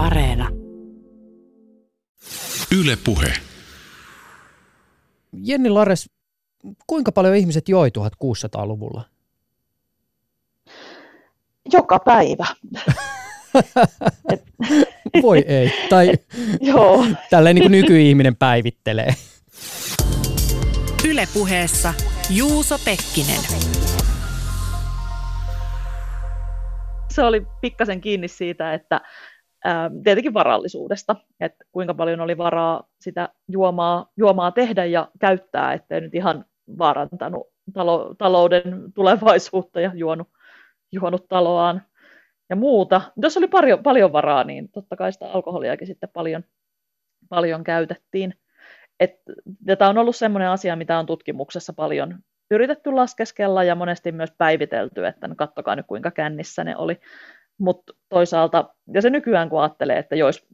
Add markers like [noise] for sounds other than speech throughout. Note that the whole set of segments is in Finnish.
Areena. Yle Puhe. Jenni Lares, kuinka paljon ihmiset joi 1600-luvulla? Joka päivä. [laughs] Voi ei. Tai [laughs] Joo. tälleen niin kuin nykyihminen päivittelee. Ylepuheessa Juuso Pekkinen. Se oli pikkasen kiinni siitä, että tietenkin varallisuudesta, että kuinka paljon oli varaa sitä juomaa, juomaa tehdä ja käyttää, ettei nyt ihan vaarantanut talo, talouden tulevaisuutta ja juonut, juonut taloaan ja muuta. Jos oli paljon, paljon varaa, niin totta kai sitä alkoholiakin sitten paljon, paljon käytettiin. Et, ja tämä on ollut sellainen asia, mitä on tutkimuksessa paljon yritetty laskeskella ja monesti myös päivitelty, että no kattokaa nyt kuinka kännissä ne oli. Mutta toisaalta, ja se nykyään kun ajattelee, että jos,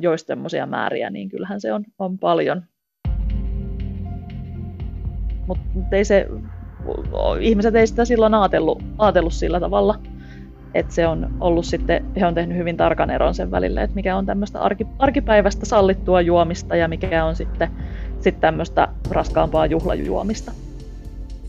jos tämmöisiä määriä, niin kyllähän se on, on paljon. Mutta ei se, ihmiset ei sitä silloin ajatellut, ajatellut sillä tavalla että se on ollut sitten, he on tehnyt hyvin tarkan eron sen välillä, että mikä on tämmöistä arki, arkipäivästä sallittua juomista ja mikä on sitten, sitten tämmöistä raskaampaa juhlajuomista.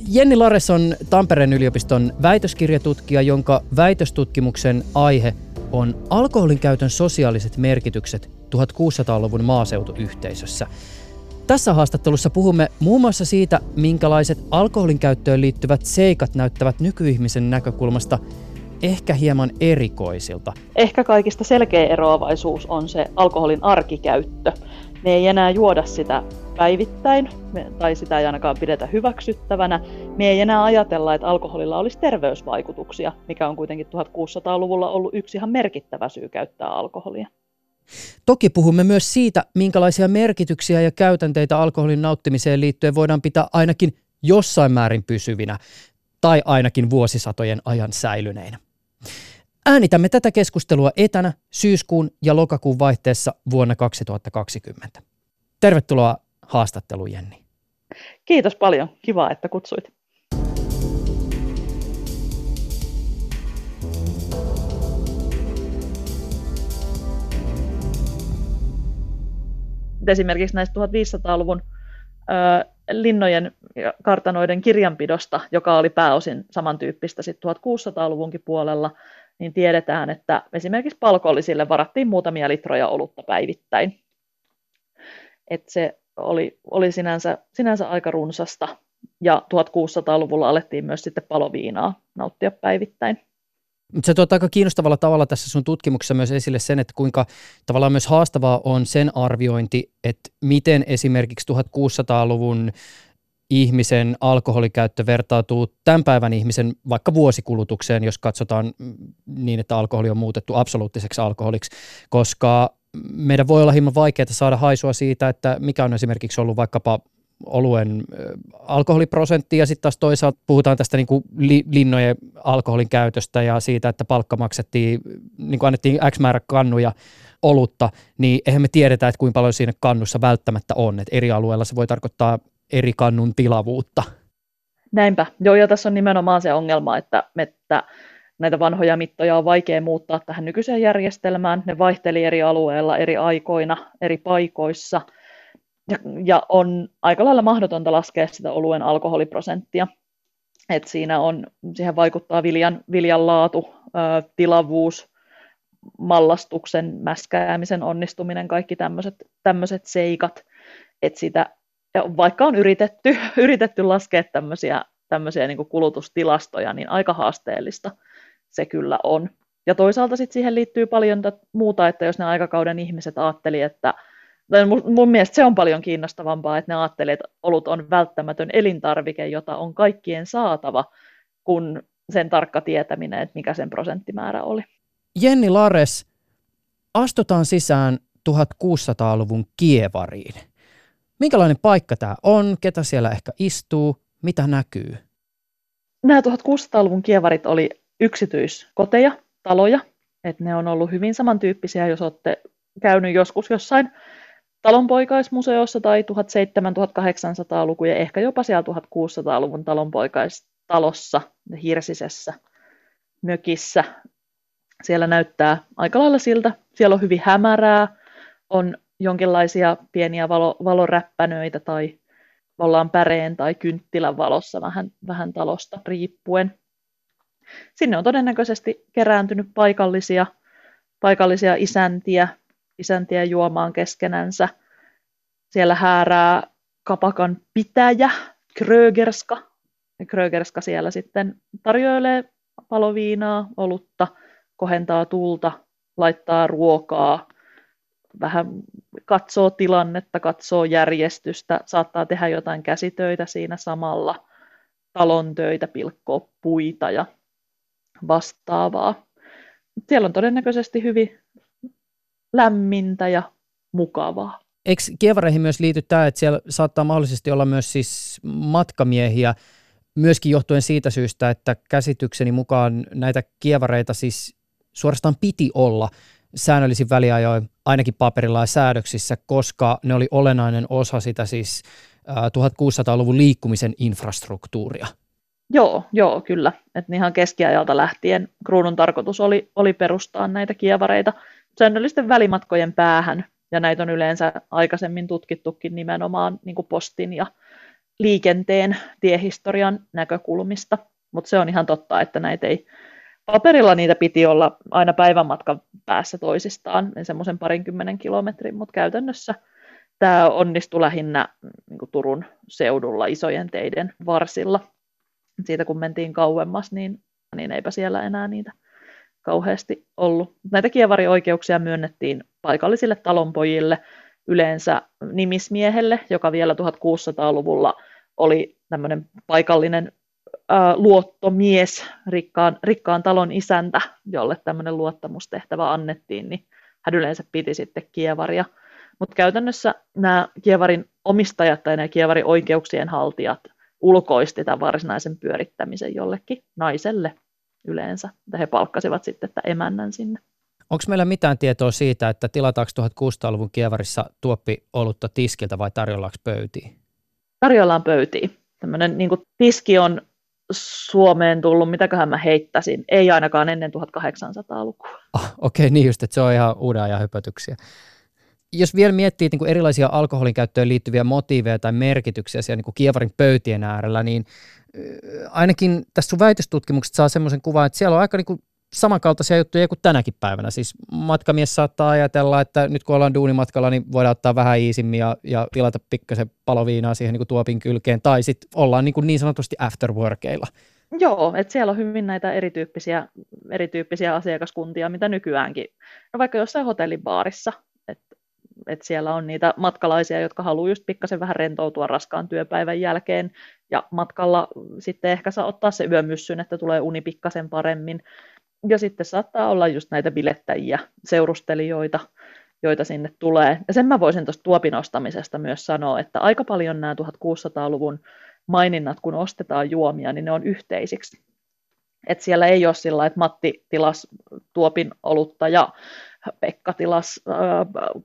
Jenni Lares on Tampereen yliopiston väitöskirjatutkija, jonka väitöstutkimuksen aihe on alkoholin käytön sosiaaliset merkitykset 1600-luvun maaseutuyhteisössä. Tässä haastattelussa puhumme muun muassa siitä, minkälaiset alkoholin käyttöön liittyvät seikat näyttävät nykyihmisen näkökulmasta ehkä hieman erikoisilta. Ehkä kaikista selkeä eroavaisuus on se alkoholin arkikäyttö. Me ei enää juoda sitä päivittäin, tai sitä ei ainakaan pidetä hyväksyttävänä. Me ei enää ajatella, että alkoholilla olisi terveysvaikutuksia, mikä on kuitenkin 1600-luvulla ollut yksi ihan merkittävä syy käyttää alkoholia. Toki puhumme myös siitä, minkälaisia merkityksiä ja käytänteitä alkoholin nauttimiseen liittyen voidaan pitää ainakin jossain määrin pysyvinä, tai ainakin vuosisatojen ajan säilyneinä. Äänitämme tätä keskustelua etänä syyskuun ja lokakuun vaihteessa vuonna 2020. Tervetuloa haastatteluun, Jenni. Kiitos paljon. Kiva, että kutsuit. Esimerkiksi näistä 1500-luvun linnojen ja kartanoiden kirjanpidosta, joka oli pääosin samantyyppistä sitten 1600-luvunkin puolella, niin tiedetään, että esimerkiksi palkollisille varattiin muutamia litroja olutta päivittäin. Et se oli, oli sinänsä, sinänsä aika runsasta, ja 1600-luvulla alettiin myös sitten paloviinaa nauttia päivittäin. Se tuot aika kiinnostavalla tavalla tässä sun tutkimuksessa myös esille sen, että kuinka tavallaan myös haastavaa on sen arviointi, että miten esimerkiksi 1600-luvun ihmisen alkoholikäyttö vertautuu tämän päivän ihmisen vaikka vuosikulutukseen, jos katsotaan niin, että alkoholi on muutettu absoluuttiseksi alkoholiksi, koska meidän voi olla hieman vaikeaa saada haisua siitä, että mikä on esimerkiksi ollut vaikkapa oluen alkoholiprosentti ja sitten taas toisaalta puhutaan tästä niin kuin li, linnojen alkoholin käytöstä ja siitä, että palkka maksettiin, niin kuin annettiin X määrä kannuja olutta, niin eihän me tiedetä, että kuinka paljon siinä kannussa välttämättä on. Et eri alueilla se voi tarkoittaa eri kannun tilavuutta. Näinpä. Joo, ja tässä on nimenomaan se ongelma, että, että näitä vanhoja mittoja on vaikea muuttaa tähän nykyiseen järjestelmään. Ne vaihteli eri alueilla, eri aikoina, eri paikoissa – ja, ja on aika lailla mahdotonta laskea sitä oluen alkoholiprosenttia. Et siinä on, siihen vaikuttaa viljan, viljan laatu, ä, tilavuus, mallastuksen, mäskäämisen onnistuminen, kaikki tämmöiset seikat. Et sitä, vaikka on yritetty, [laughs] yritetty laskea tämmöisiä, tämmöisiä niin kulutustilastoja, niin aika haasteellista se kyllä on. Ja toisaalta sit siihen liittyy paljon muuta, että jos ne aikakauden ihmiset ajatteli, että mun, mun mielestä se on paljon kiinnostavampaa, että ne ajattelee, että olut on välttämätön elintarvike, jota on kaikkien saatava, kun sen tarkka tietäminen, että mikä sen prosenttimäärä oli. Jenni Lares, astutaan sisään 1600-luvun kievariin. Minkälainen paikka tämä on? Ketä siellä ehkä istuu? Mitä näkyy? Nämä 1600-luvun kievarit oli yksityiskoteja, taloja. että ne on ollut hyvin samantyyppisiä, jos olette käynyt joskus jossain talonpoikaismuseossa tai 1700-1800-lukuja, ehkä jopa siellä 1600-luvun talonpoikaistalossa, hirsisessä mökissä. Siellä näyttää aika lailla siltä. Siellä on hyvin hämärää, on jonkinlaisia pieniä valo, valoräppänöitä tai ollaan päreen tai kynttilän valossa vähän, vähän talosta riippuen. Sinne on todennäköisesti kerääntynyt paikallisia, paikallisia isäntiä, isäntiä juomaan keskenänsä. Siellä häärää kapakan pitäjä, Krögerska. Ja Krögerska siellä sitten tarjoilee paloviinaa, olutta, kohentaa tulta, laittaa ruokaa, vähän katsoo tilannetta, katsoo järjestystä, saattaa tehdä jotain käsitöitä siinä samalla, talon töitä, pilkkoa puita ja vastaavaa. Siellä on todennäköisesti hyvin lämmintä ja mukavaa. Eikö kievareihin myös liity tämä, että siellä saattaa mahdollisesti olla myös siis matkamiehiä, myöskin johtuen siitä syystä, että käsitykseni mukaan näitä kievareita siis suorastaan piti olla säännöllisin väliajoin, ainakin paperilla ja säädöksissä, koska ne oli olennainen osa sitä siis 1600-luvun liikkumisen infrastruktuuria. Joo, joo, kyllä. Et ihan keskiajalta lähtien kruunun tarkoitus oli, oli perustaa näitä kievareita säännöllisten välimatkojen päähän, ja näitä on yleensä aikaisemmin tutkittukin nimenomaan niin postin ja liikenteen tiehistorian näkökulmista, mutta se on ihan totta, että näitä ei paperilla niitä piti olla aina päivän matkan päässä toisistaan, semmoisen parinkymmenen kilometrin, mutta käytännössä tämä onnistui lähinnä niin Turun seudulla isojen teiden varsilla. Siitä kun mentiin kauemmas, niin, niin eipä siellä enää niitä kauheasti ollut. Näitä kievarioikeuksia myönnettiin paikallisille talonpojille, yleensä nimismiehelle, joka vielä 1600-luvulla oli tämmöinen paikallinen ää, luottomies, rikkaan, rikkaan talon isäntä, jolle tämmöinen luottamustehtävä annettiin, niin hän yleensä piti sitten kievaria. Mutta käytännössä nämä kievarin omistajat tai nämä kievarin oikeuksien haltijat ulkoisti tämän varsinaisen pyörittämisen jollekin naiselle yleensä. Että he palkkasivat sitten että emännän sinne. Onko meillä mitään tietoa siitä, että tilataanko 1600-luvun kievarissa tuoppi olutta tiskiltä vai tarjollaanko pöytiin? Tarjollaan pöytiin. Tämmöinen niin tiski on Suomeen tullut, mitäköhän mä heittäisin, ei ainakaan ennen 1800-lukua. Oh, Okei, okay, niin just, että se on ihan uuden ajan hypötyksiä. Jos vielä miettii niin kuin erilaisia alkoholin käyttöön liittyviä motiiveja tai merkityksiä siellä niin kuin kievarin pöytien äärellä, niin ainakin tässä sun väitöstutkimuksesta saa semmoisen kuvan, että siellä on aika niin kuin samankaltaisia juttuja kuin tänäkin päivänä. Siis matkamies saattaa ajatella, että nyt kun ollaan duunimatkalla, niin voidaan ottaa vähän iisimmin ja, ja tilata pikkasen paloviinaa siihen niin kuin tuopin kylkeen, tai sitten ollaan niin, kuin niin sanotusti afterworkeilla. Joo, että siellä on hyvin näitä erityyppisiä, erityyppisiä asiakaskuntia, mitä nykyäänkin. No vaikka jossain hotellibaarissa, että et siellä on niitä matkalaisia, jotka haluaa just pikkasen vähän rentoutua raskaan työpäivän jälkeen, ja matkalla sitten ehkä saa ottaa se yömyssyn, että tulee uni pikkasen paremmin. Ja sitten saattaa olla just näitä bilettäjiä, seurustelijoita, joita sinne tulee. Ja sen mä voisin tuosta tuopin ostamisesta myös sanoa, että aika paljon nämä 1600-luvun maininnat, kun ostetaan juomia, niin ne on yhteisiksi. Et siellä ei ole sillä että Matti tilas tuopin olutta ja Pekka tilas äh,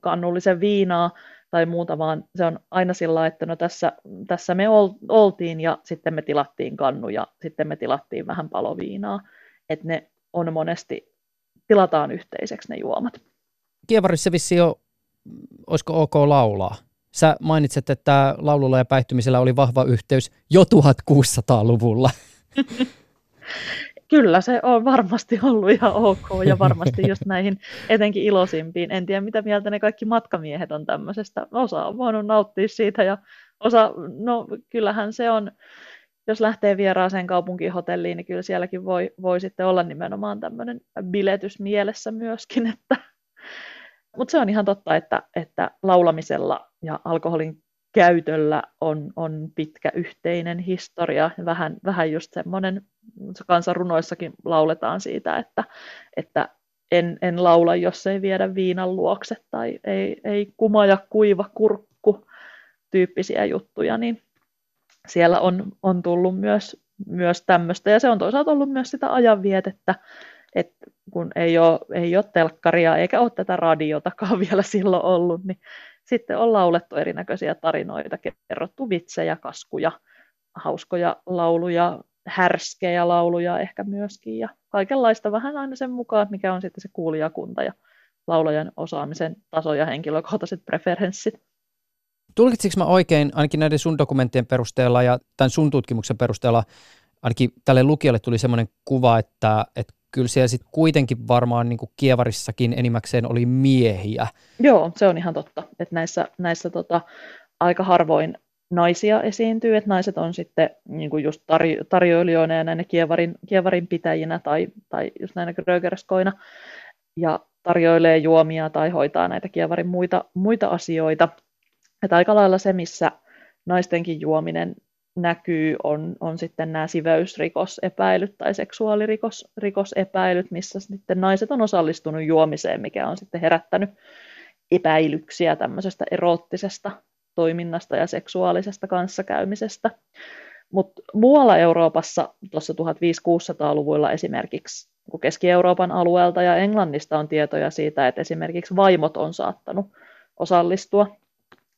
kannullisen viinaa tai muuta, vaan se on aina sillä että no tässä, tässä me oltiin ja sitten me tilattiin kannu ja sitten me tilattiin vähän paloviinaa. Että ne on monesti, tilataan yhteiseksi ne juomat. Kievarissa vissi jo, olisiko ok laulaa? Sä mainitset, että laululla ja päihtymisellä oli vahva yhteys jo 1600-luvulla. [laughs] Kyllä se on varmasti ollut ihan ok ja [laughs] varmasti just näihin etenkin iloisimpiin. En tiedä mitä mieltä ne kaikki matkamiehet on tämmöisestä. Osa on voinut nauttia siitä ja osa, no kyllähän se on, jos lähtee vieraaseen kaupunkihotelliin, niin kyllä sielläkin voi, voi sitten olla nimenomaan tämmöinen biletys mielessä myöskin. Että. Mutta se on ihan totta, että, että laulamisella ja alkoholin käytöllä on, on pitkä yhteinen historia. Vähän, vähän just semmoinen, kansanrunoissakin lauletaan siitä, että, että en, en laula, jos ei viedä viinan luokse tai ei, ei kumaja kuiva kurkku tyyppisiä juttuja, niin siellä on, on tullut myös, myös tämmöistä, ja se on toisaalta ollut myös sitä ajanvietettä, että kun ei ole, ei ole telkkaria eikä ole tätä radiotakaan vielä silloin ollut, niin sitten on laulettu erinäköisiä tarinoita, kerrottu vitsejä, kaskuja, hauskoja lauluja, härskejä lauluja ehkä myöskin, ja kaikenlaista vähän aina sen mukaan, mikä on sitten se kuulijakunta ja laulajan osaamisen taso ja henkilökohtaiset preferenssit. Tulkitsiko mä oikein, ainakin näiden sun dokumenttien perusteella ja tämän sun tutkimuksen perusteella, ainakin tälle lukijalle tuli semmoinen kuva, että, että kyllä siellä sitten kuitenkin varmaan niin kuin Kievarissakin enimmäkseen oli miehiä. Joo, se on ihan totta, että näissä, näissä tota, aika harvoin naisia esiintyy, että naiset on sitten niin kuin just tarjo- tarjoilijoina ja näinä kievarin, kievarin pitäjinä tai, tai just näinä grögerskoina ja tarjoilee juomia tai hoitaa näitä kievarin muita, muita asioita. Että aika lailla se, missä naistenkin juominen näkyy, on, on sitten nämä siveysrikosepäilyt tai seksuaalirikosepäilyt, missä sitten naiset on osallistunut juomiseen, mikä on sitten herättänyt epäilyksiä tämmöisestä eroottisesta toiminnasta ja seksuaalisesta kanssakäymisestä. Mutta muualla Euroopassa tuossa 1500-luvulla esimerkiksi Keski-Euroopan alueelta ja Englannista on tietoja siitä, että esimerkiksi vaimot on saattanut osallistua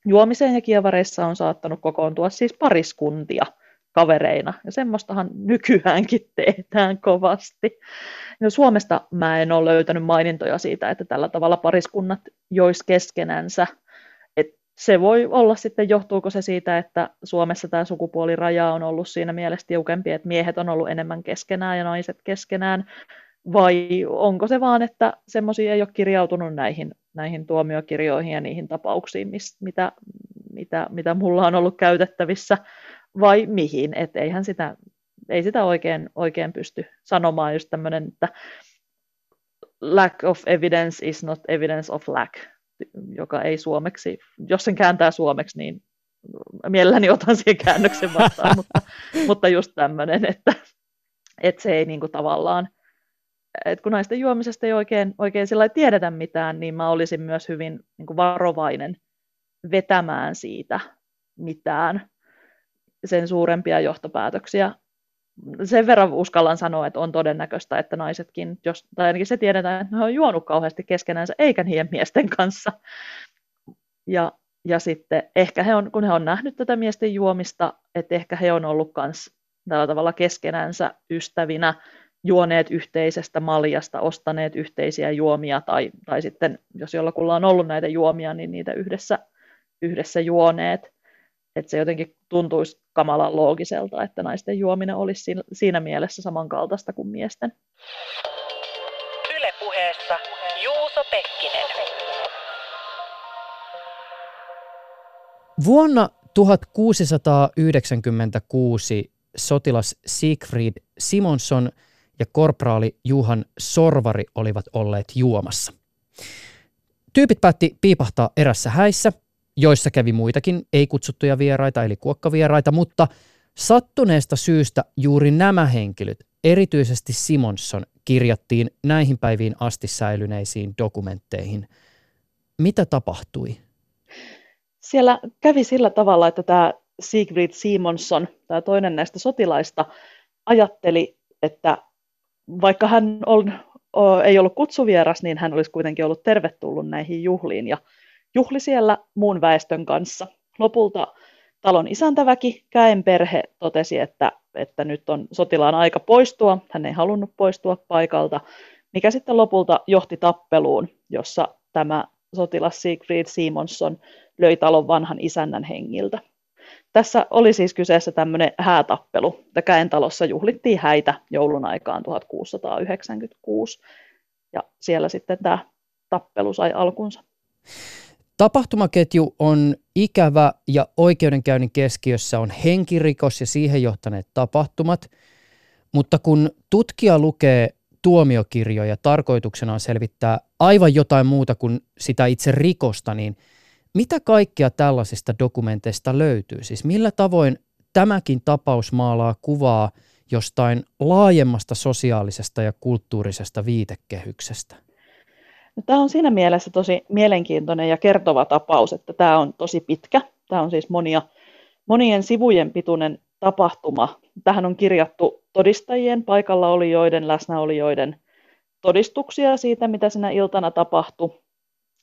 juomiseen ja kievareissa on saattanut kokoontua siis pariskuntia kavereina. Ja semmoistahan nykyäänkin tehdään kovasti. Ja Suomesta mä en ole löytänyt mainintoja siitä, että tällä tavalla pariskunnat jois keskenänsä – se voi olla sitten, johtuuko se siitä, että Suomessa tämä sukupuoliraja on ollut siinä mielessä tiukempi, että miehet on ollut enemmän keskenään ja naiset keskenään, vai onko se vaan, että semmoisia ei ole kirjautunut näihin, näihin tuomiokirjoihin ja niihin tapauksiin, mis, mitä, mitä, mitä mulla on ollut käytettävissä, vai mihin, että eihän sitä, ei sitä oikein, oikein pysty sanomaan, just tämmöinen, että lack of evidence is not evidence of lack, joka ei suomeksi, jos sen kääntää suomeksi, niin mielelläni otan siihen käännöksen vastaan, [laughs] mutta, mutta just tämmöinen, että, että se ei niin kuin tavallaan, että kun naisten juomisesta ei oikein, oikein sillä tiedetä mitään, niin mä olisin myös hyvin niin varovainen vetämään siitä mitään sen suurempia johtopäätöksiä sen verran uskallan sanoa, että on todennäköistä, että naisetkin, jos, tai ainakin se tiedetään, että ne on juonut kauheasti keskenäänsä, eikä niiden miesten kanssa. Ja, ja sitten ehkä he on, kun he on nähnyt tätä miesten juomista, että ehkä he on ollut myös tällä tavalla keskenänsä ystävinä, juoneet yhteisestä maljasta, ostaneet yhteisiä juomia, tai, tai sitten jos jollakulla on ollut näitä juomia, niin niitä yhdessä, yhdessä juoneet että se jotenkin tuntuisi kamalan loogiselta, että naisten juominen olisi siinä mielessä samankaltaista kuin miesten. Ylepuheessa Juuso Pekkinen. Vuonna 1696 sotilas Siegfried Simonson ja korporaali Juhan Sorvari olivat olleet juomassa. Tyypit päätti piipahtaa erässä häissä – joissa kävi muitakin ei-kutsuttuja vieraita, eli kuokkavieraita, mutta sattuneesta syystä juuri nämä henkilöt, erityisesti Simonson, kirjattiin näihin päiviin asti säilyneisiin dokumentteihin. Mitä tapahtui? Siellä kävi sillä tavalla, että tämä Sigrid Simonson, tämä toinen näistä sotilaista, ajatteli, että vaikka hän on, ei ollut kutsuvieras, niin hän olisi kuitenkin ollut tervetullut näihin juhliin. Ja juhli siellä muun väestön kanssa. Lopulta talon isäntäväki, Käen perhe, totesi, että, että nyt on sotilaan aika poistua. Hän ei halunnut poistua paikalta, mikä sitten lopulta johti tappeluun, jossa tämä sotilas Siegfried Simonson löi talon vanhan isännän hengiltä. Tässä oli siis kyseessä tämmöinen häätappelu. Käen talossa juhlittiin häitä joulun aikaan 1696. Ja siellä sitten tämä tappelu sai alkunsa. Tapahtumaketju on ikävä ja oikeudenkäynnin keskiössä on henkirikos ja siihen johtaneet tapahtumat, mutta kun tutkija lukee tuomiokirjoja tarkoituksena on selvittää aivan jotain muuta kuin sitä itse rikosta, niin mitä kaikkea tällaisista dokumenteista löytyy? Siis millä tavoin tämäkin tapaus maalaa kuvaa jostain laajemmasta sosiaalisesta ja kulttuurisesta viitekehyksestä? No, tämä on siinä mielessä tosi mielenkiintoinen ja kertova tapaus, että tämä on tosi pitkä. Tämä on siis monia, monien sivujen pituinen tapahtuma. Tähän on kirjattu todistajien, paikalla olijoiden, läsnäolijoiden todistuksia siitä, mitä sinä iltana tapahtui.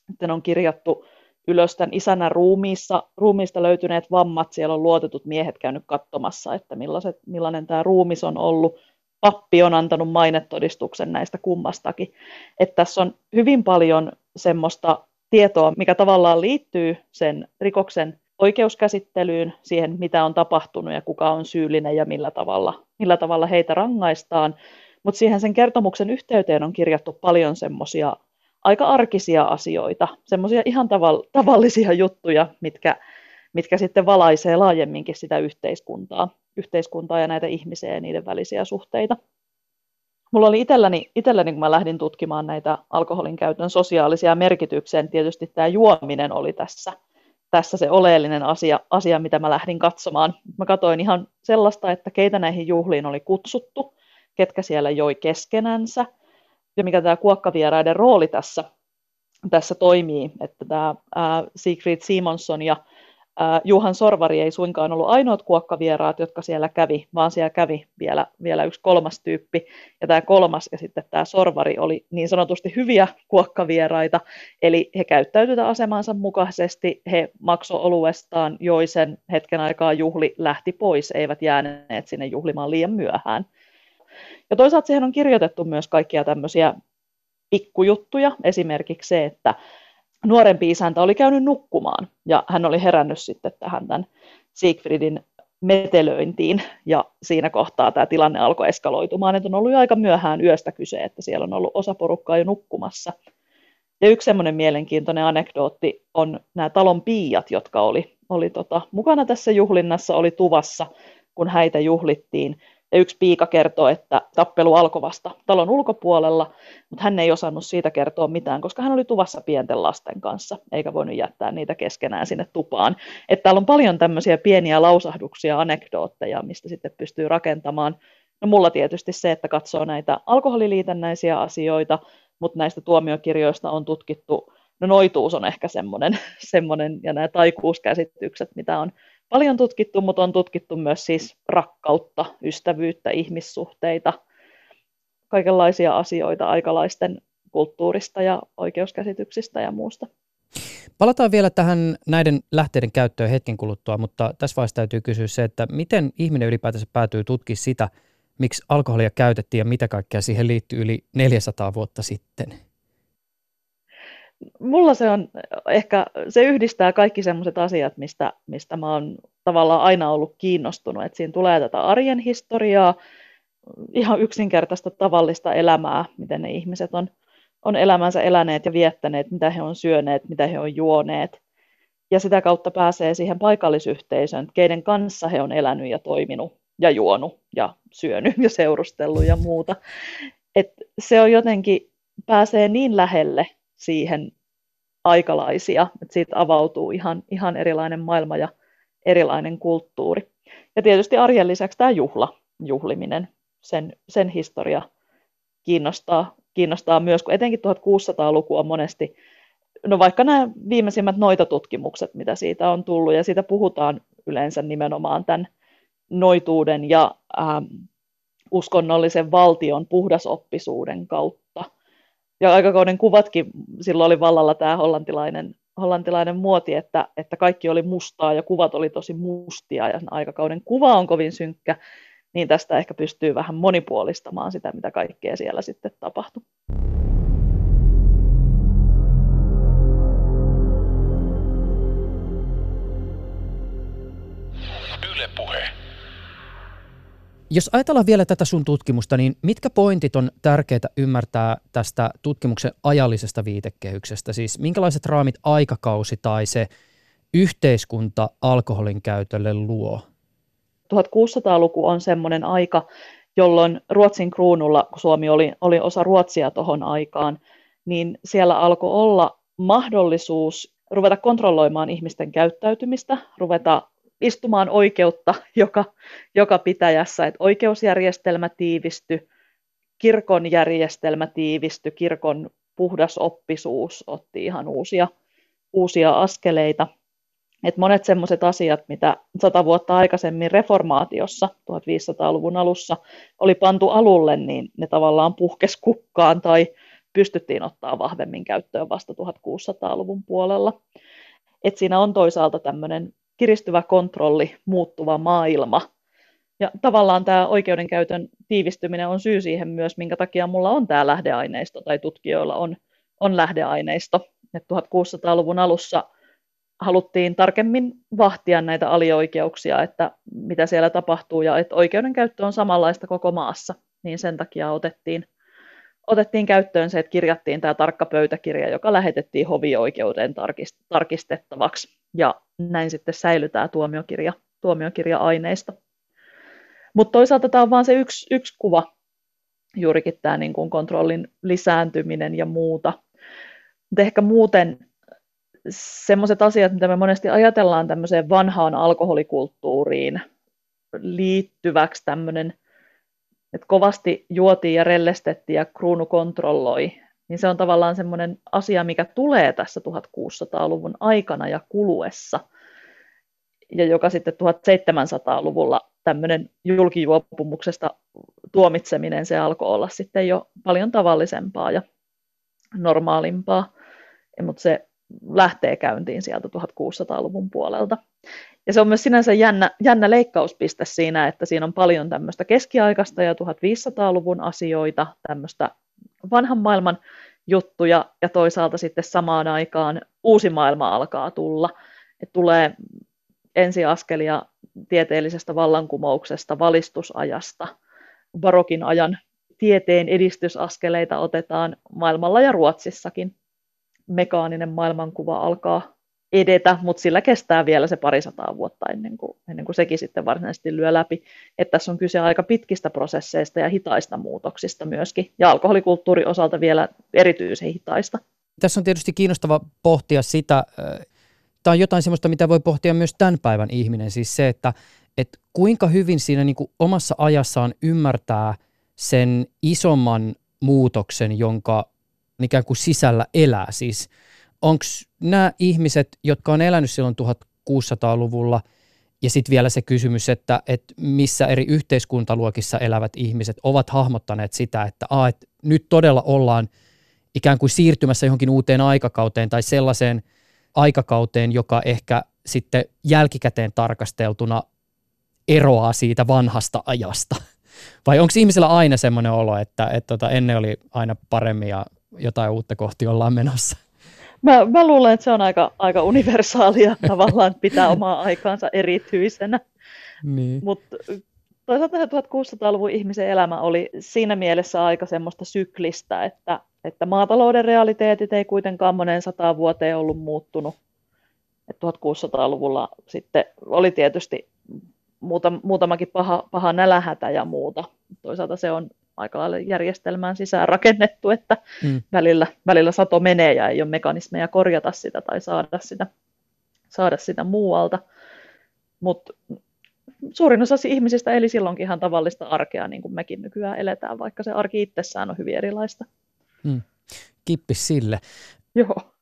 Sitten on kirjattu ylös tämän isänä ruumiissa, ruumiista löytyneet vammat. Siellä on luotetut miehet käynyt katsomassa, että millaiset, millainen tämä ruumis on ollut. pappi on antanut mainetodistuksen näistä kummastakin. Että tässä on hyvin paljon semmoista tietoa, mikä tavallaan liittyy sen rikoksen oikeuskäsittelyyn, siihen mitä on tapahtunut ja kuka on syyllinen ja millä tavalla, millä tavalla heitä rangaistaan. Mutta siihen sen kertomuksen yhteyteen on kirjattu paljon semmoisia aika arkisia asioita, semmoisia ihan tavall- tavallisia juttuja, mitkä, mitkä sitten valaisee laajemminkin sitä yhteiskuntaa, yhteiskuntaa ja näitä ihmisiä ja niiden välisiä suhteita. Mulla oli itselläni, itselläni, kun mä lähdin tutkimaan näitä alkoholin käytön sosiaalisia merkityksiä, niin tietysti tämä juominen oli tässä, tässä se oleellinen asia, asia, mitä mä lähdin katsomaan. Mä katsoin ihan sellaista, että keitä näihin juhliin oli kutsuttu, ketkä siellä joi keskenänsä, ja mikä tämä kuokkavieraiden rooli tässä, tässä toimii, että tämä ää, Siegfried Simonson ja Juhan Sorvari ei suinkaan ollut ainoat kuokkavieraat, jotka siellä kävi, vaan siellä kävi vielä, vielä yksi kolmas tyyppi, ja tämä kolmas ja sitten tämä Sorvari oli niin sanotusti hyviä kuokkavieraita, eli he käyttäytyivät asemansa mukaisesti, he maksoi oluestaan, joi sen hetken aikaa juhli, lähti pois, eivät jääneet sinne juhlimaan liian myöhään. Ja toisaalta siihen on kirjoitettu myös kaikkia tämmöisiä pikkujuttuja, esimerkiksi se, että nuorempi isäntä oli käynyt nukkumaan ja hän oli herännyt sitten tähän tämän Siegfriedin metelöintiin ja siinä kohtaa tämä tilanne alkoi eskaloitumaan, että on ollut jo aika myöhään yöstä kyse, että siellä on ollut osa porukkaa jo nukkumassa. Ja yksi semmoinen mielenkiintoinen anekdootti on nämä talon piiat, jotka oli, oli tota, mukana tässä juhlinnassa, oli tuvassa, kun häitä juhlittiin. Ja yksi piika kertoo, että tappelu alkoi vasta talon ulkopuolella, mutta hän ei osannut siitä kertoa mitään, koska hän oli tuvassa pienten lasten kanssa, eikä voinut jättää niitä keskenään sinne tupaan. Että täällä on paljon tämmöisiä pieniä lausahduksia, anekdootteja, mistä sitten pystyy rakentamaan. No mulla tietysti se, että katsoo näitä alkoholiliitännäisiä asioita, mutta näistä tuomiokirjoista on tutkittu, no noituus on ehkä semmoinen, [laughs] semmoinen ja nämä taikuuskäsitykset, mitä on paljon tutkittu, mutta on tutkittu myös siis rakkautta, ystävyyttä, ihmissuhteita, kaikenlaisia asioita aikalaisten kulttuurista ja oikeuskäsityksistä ja muusta. Palataan vielä tähän näiden lähteiden käyttöön hetken kuluttua, mutta tässä vaiheessa täytyy kysyä se, että miten ihminen ylipäätänsä päätyy tutkimaan sitä, miksi alkoholia käytettiin ja mitä kaikkea siihen liittyy yli 400 vuotta sitten? Mulla se on ehkä, se yhdistää kaikki sellaiset asiat, mistä, mistä mä oon tavallaan aina ollut kiinnostunut. Että siinä tulee tätä arjen historiaa, ihan yksinkertaista tavallista elämää, miten ne ihmiset on, on elämänsä eläneet ja viettäneet, mitä he on syöneet, mitä he on juoneet. Ja sitä kautta pääsee siihen paikallisyhteisöön, keiden kanssa he on elänyt ja toiminut ja juonut ja syönyt ja seurustellut ja muuta. Et se on jotenkin, pääsee niin lähelle siihen aikalaisia, että siitä avautuu ihan, ihan erilainen maailma ja erilainen kulttuuri. Ja tietysti arjen lisäksi tämä juhla, juhliminen, sen, sen historia kiinnostaa, kiinnostaa myös, kun etenkin 1600-luku on monesti, no vaikka nämä viimeisimmät noita tutkimukset, mitä siitä on tullut, ja siitä puhutaan yleensä nimenomaan tämän noituuden ja ähm, uskonnollisen valtion puhdasoppisuuden kautta, ja aikakauden kuvatkin, silloin oli vallalla tämä hollantilainen, hollantilainen muoti, että, että kaikki oli mustaa ja kuvat oli tosi mustia ja aikakauden kuva on kovin synkkä, niin tästä ehkä pystyy vähän monipuolistamaan sitä, mitä kaikkea siellä sitten tapahtui. Yle puhe. Jos ajatellaan vielä tätä sun tutkimusta, niin mitkä pointit on tärkeää ymmärtää tästä tutkimuksen ajallisesta viitekehyksestä? Siis minkälaiset raamit aikakausi tai se yhteiskunta alkoholin käytölle luo? 1600-luku on semmoinen aika, jolloin Ruotsin kruunulla, kun Suomi oli, oli osa Ruotsia tuohon aikaan, niin siellä alkoi olla mahdollisuus ruveta kontrolloimaan ihmisten käyttäytymistä, ruveta istumaan oikeutta [laughs] joka, joka pitäjässä, että oikeusjärjestelmä tiivistyi, kirkon järjestelmä tiivistyi, kirkon puhdas oppisuus otti ihan uusia, uusia askeleita. Et monet sellaiset asiat, mitä sata vuotta aikaisemmin reformaatiossa 1500-luvun alussa oli pantu alulle, niin ne tavallaan puhkes kukkaan tai pystyttiin ottaa vahvemmin käyttöön vasta 1600-luvun puolella. Et siinä on toisaalta tämmöinen kiristyvä kontrolli, muuttuva maailma, Ja tavallaan tämä oikeudenkäytön tiivistyminen on syy siihen myös, minkä takia mulla on tämä lähdeaineisto tai tutkijoilla on, on lähdeaineisto. Et 1600-luvun alussa haluttiin tarkemmin vahtia näitä alioikeuksia, että mitä siellä tapahtuu ja että oikeudenkäyttö on samanlaista koko maassa, niin sen takia otettiin, otettiin käyttöön se, että kirjattiin tämä tarkka pöytäkirja, joka lähetettiin hovioikeuteen tarkistettavaksi ja näin sitten säilyi tämä tuomiokirja, tuomiokirja-aineisto. Mutta toisaalta tämä on vain se yksi, yksi kuva, juurikin tämä niin kuin kontrollin lisääntyminen ja muuta. Mutta ehkä muuten semmoiset asiat, mitä me monesti ajatellaan tämmöiseen vanhaan alkoholikulttuuriin liittyväksi tämmöinen, että kovasti juotiin ja rellestettiin ja kruunu kontrolloi, niin se on tavallaan semmoinen asia, mikä tulee tässä 1600-luvun aikana ja kuluessa, ja joka sitten 1700-luvulla tämmöinen julkijuopumuksesta tuomitseminen, se alkoi olla sitten jo paljon tavallisempaa ja normaalimpaa, mutta se lähtee käyntiin sieltä 1600-luvun puolelta. Ja se on myös sinänsä jännä, jännä leikkauspiste siinä, että siinä on paljon tämmöistä keskiaikaista ja 1500-luvun asioita, tämmöistä vanhan maailman juttuja, ja toisaalta sitten samaan aikaan uusi maailma alkaa tulla. Et tulee ensiaskelia tieteellisestä vallankumouksesta, valistusajasta, barokin ajan tieteen edistysaskeleita otetaan maailmalla ja Ruotsissakin mekaaninen maailmankuva alkaa edetä, mutta sillä kestää vielä se parisataa vuotta ennen kuin, ennen kuin sekin sitten varsinaisesti lyö läpi. Että tässä on kyse aika pitkistä prosesseista ja hitaista muutoksista myöskin, ja alkoholikulttuuri osalta vielä erityisen hitaista. Tässä on tietysti kiinnostava pohtia sitä, tämä on jotain sellaista, mitä voi pohtia myös tämän päivän ihminen, siis se, että, että kuinka hyvin siinä niin kuin omassa ajassaan ymmärtää sen isomman muutoksen, jonka ikään kuin sisällä elää. Siis onko nämä ihmiset, jotka on elänyt silloin 1600-luvulla, ja sitten vielä se kysymys, että, että missä eri yhteiskuntaluokissa elävät ihmiset ovat hahmottaneet sitä, että, a, että nyt todella ollaan ikään kuin siirtymässä johonkin uuteen aikakauteen tai sellaiseen aikakauteen, joka ehkä sitten jälkikäteen tarkasteltuna eroaa siitä vanhasta ajasta. Vai onko ihmisellä aina semmoinen olo, että, että, tota, ennen oli aina paremmin ja jotain uutta kohti ollaan menossa. Mä, mä luulen, että se on aika, aika universaalia [laughs] tavallaan pitää omaa aikaansa erityisenä. Niin. Mutta toisaalta 1600-luvun ihmisen elämä oli siinä mielessä aika semmoista syklistä, että, että maatalouden realiteetit ei kuitenkaan moneen sataan vuoteen ollut muuttunut. Et 1600-luvulla sitten oli tietysti muutamakin paha, paha nälähätä ja muuta. Toisaalta se on aika lailla järjestelmään sisään rakennettu, että mm. välillä, välillä sato menee ja ei ole mekanismeja korjata sitä tai saada sitä, saada sitä muualta. Mutta suurin osa ihmisistä eli silloinkin ihan tavallista arkea, niin kuin mekin nykyään eletään, vaikka se arki itsessään on hyvin erilaista. Mm. Kippis sille. Joo.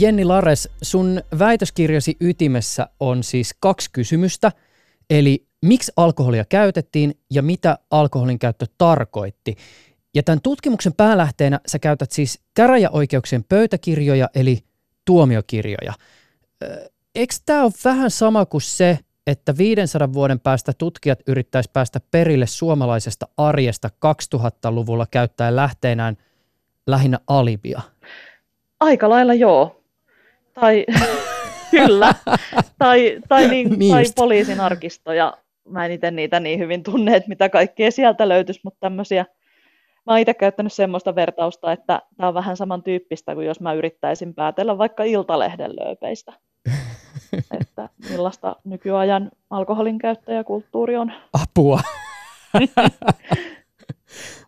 Jenni Lares, sun väitöskirjasi ytimessä on siis kaksi kysymystä, eli miksi alkoholia käytettiin ja mitä alkoholin käyttö tarkoitti. Ja tämän tutkimuksen päälähteenä sä käytät siis käräjäoikeuksien pöytäkirjoja eli tuomiokirjoja. Eikö tämä ole vähän sama kuin se, että 500 vuoden päästä tutkijat yrittäisi päästä perille suomalaisesta arjesta 2000-luvulla käyttäen lähteenään lähinnä alibia? Aika lailla joo tai [laughs] kyllä, tai, tai, niin, niin tai poliisin arkistoja. Mä en itse niitä niin hyvin tunne, että mitä kaikkea sieltä löytyisi, mutta tämmöisiä, mä oon itse käyttänyt semmoista vertausta, että tämä on vähän samantyyppistä kuin jos mä yrittäisin päätellä vaikka Iltalehden lööpeistä. [laughs] että millaista nykyajan alkoholin käyttäjäkulttuuri on. Apua. [laughs]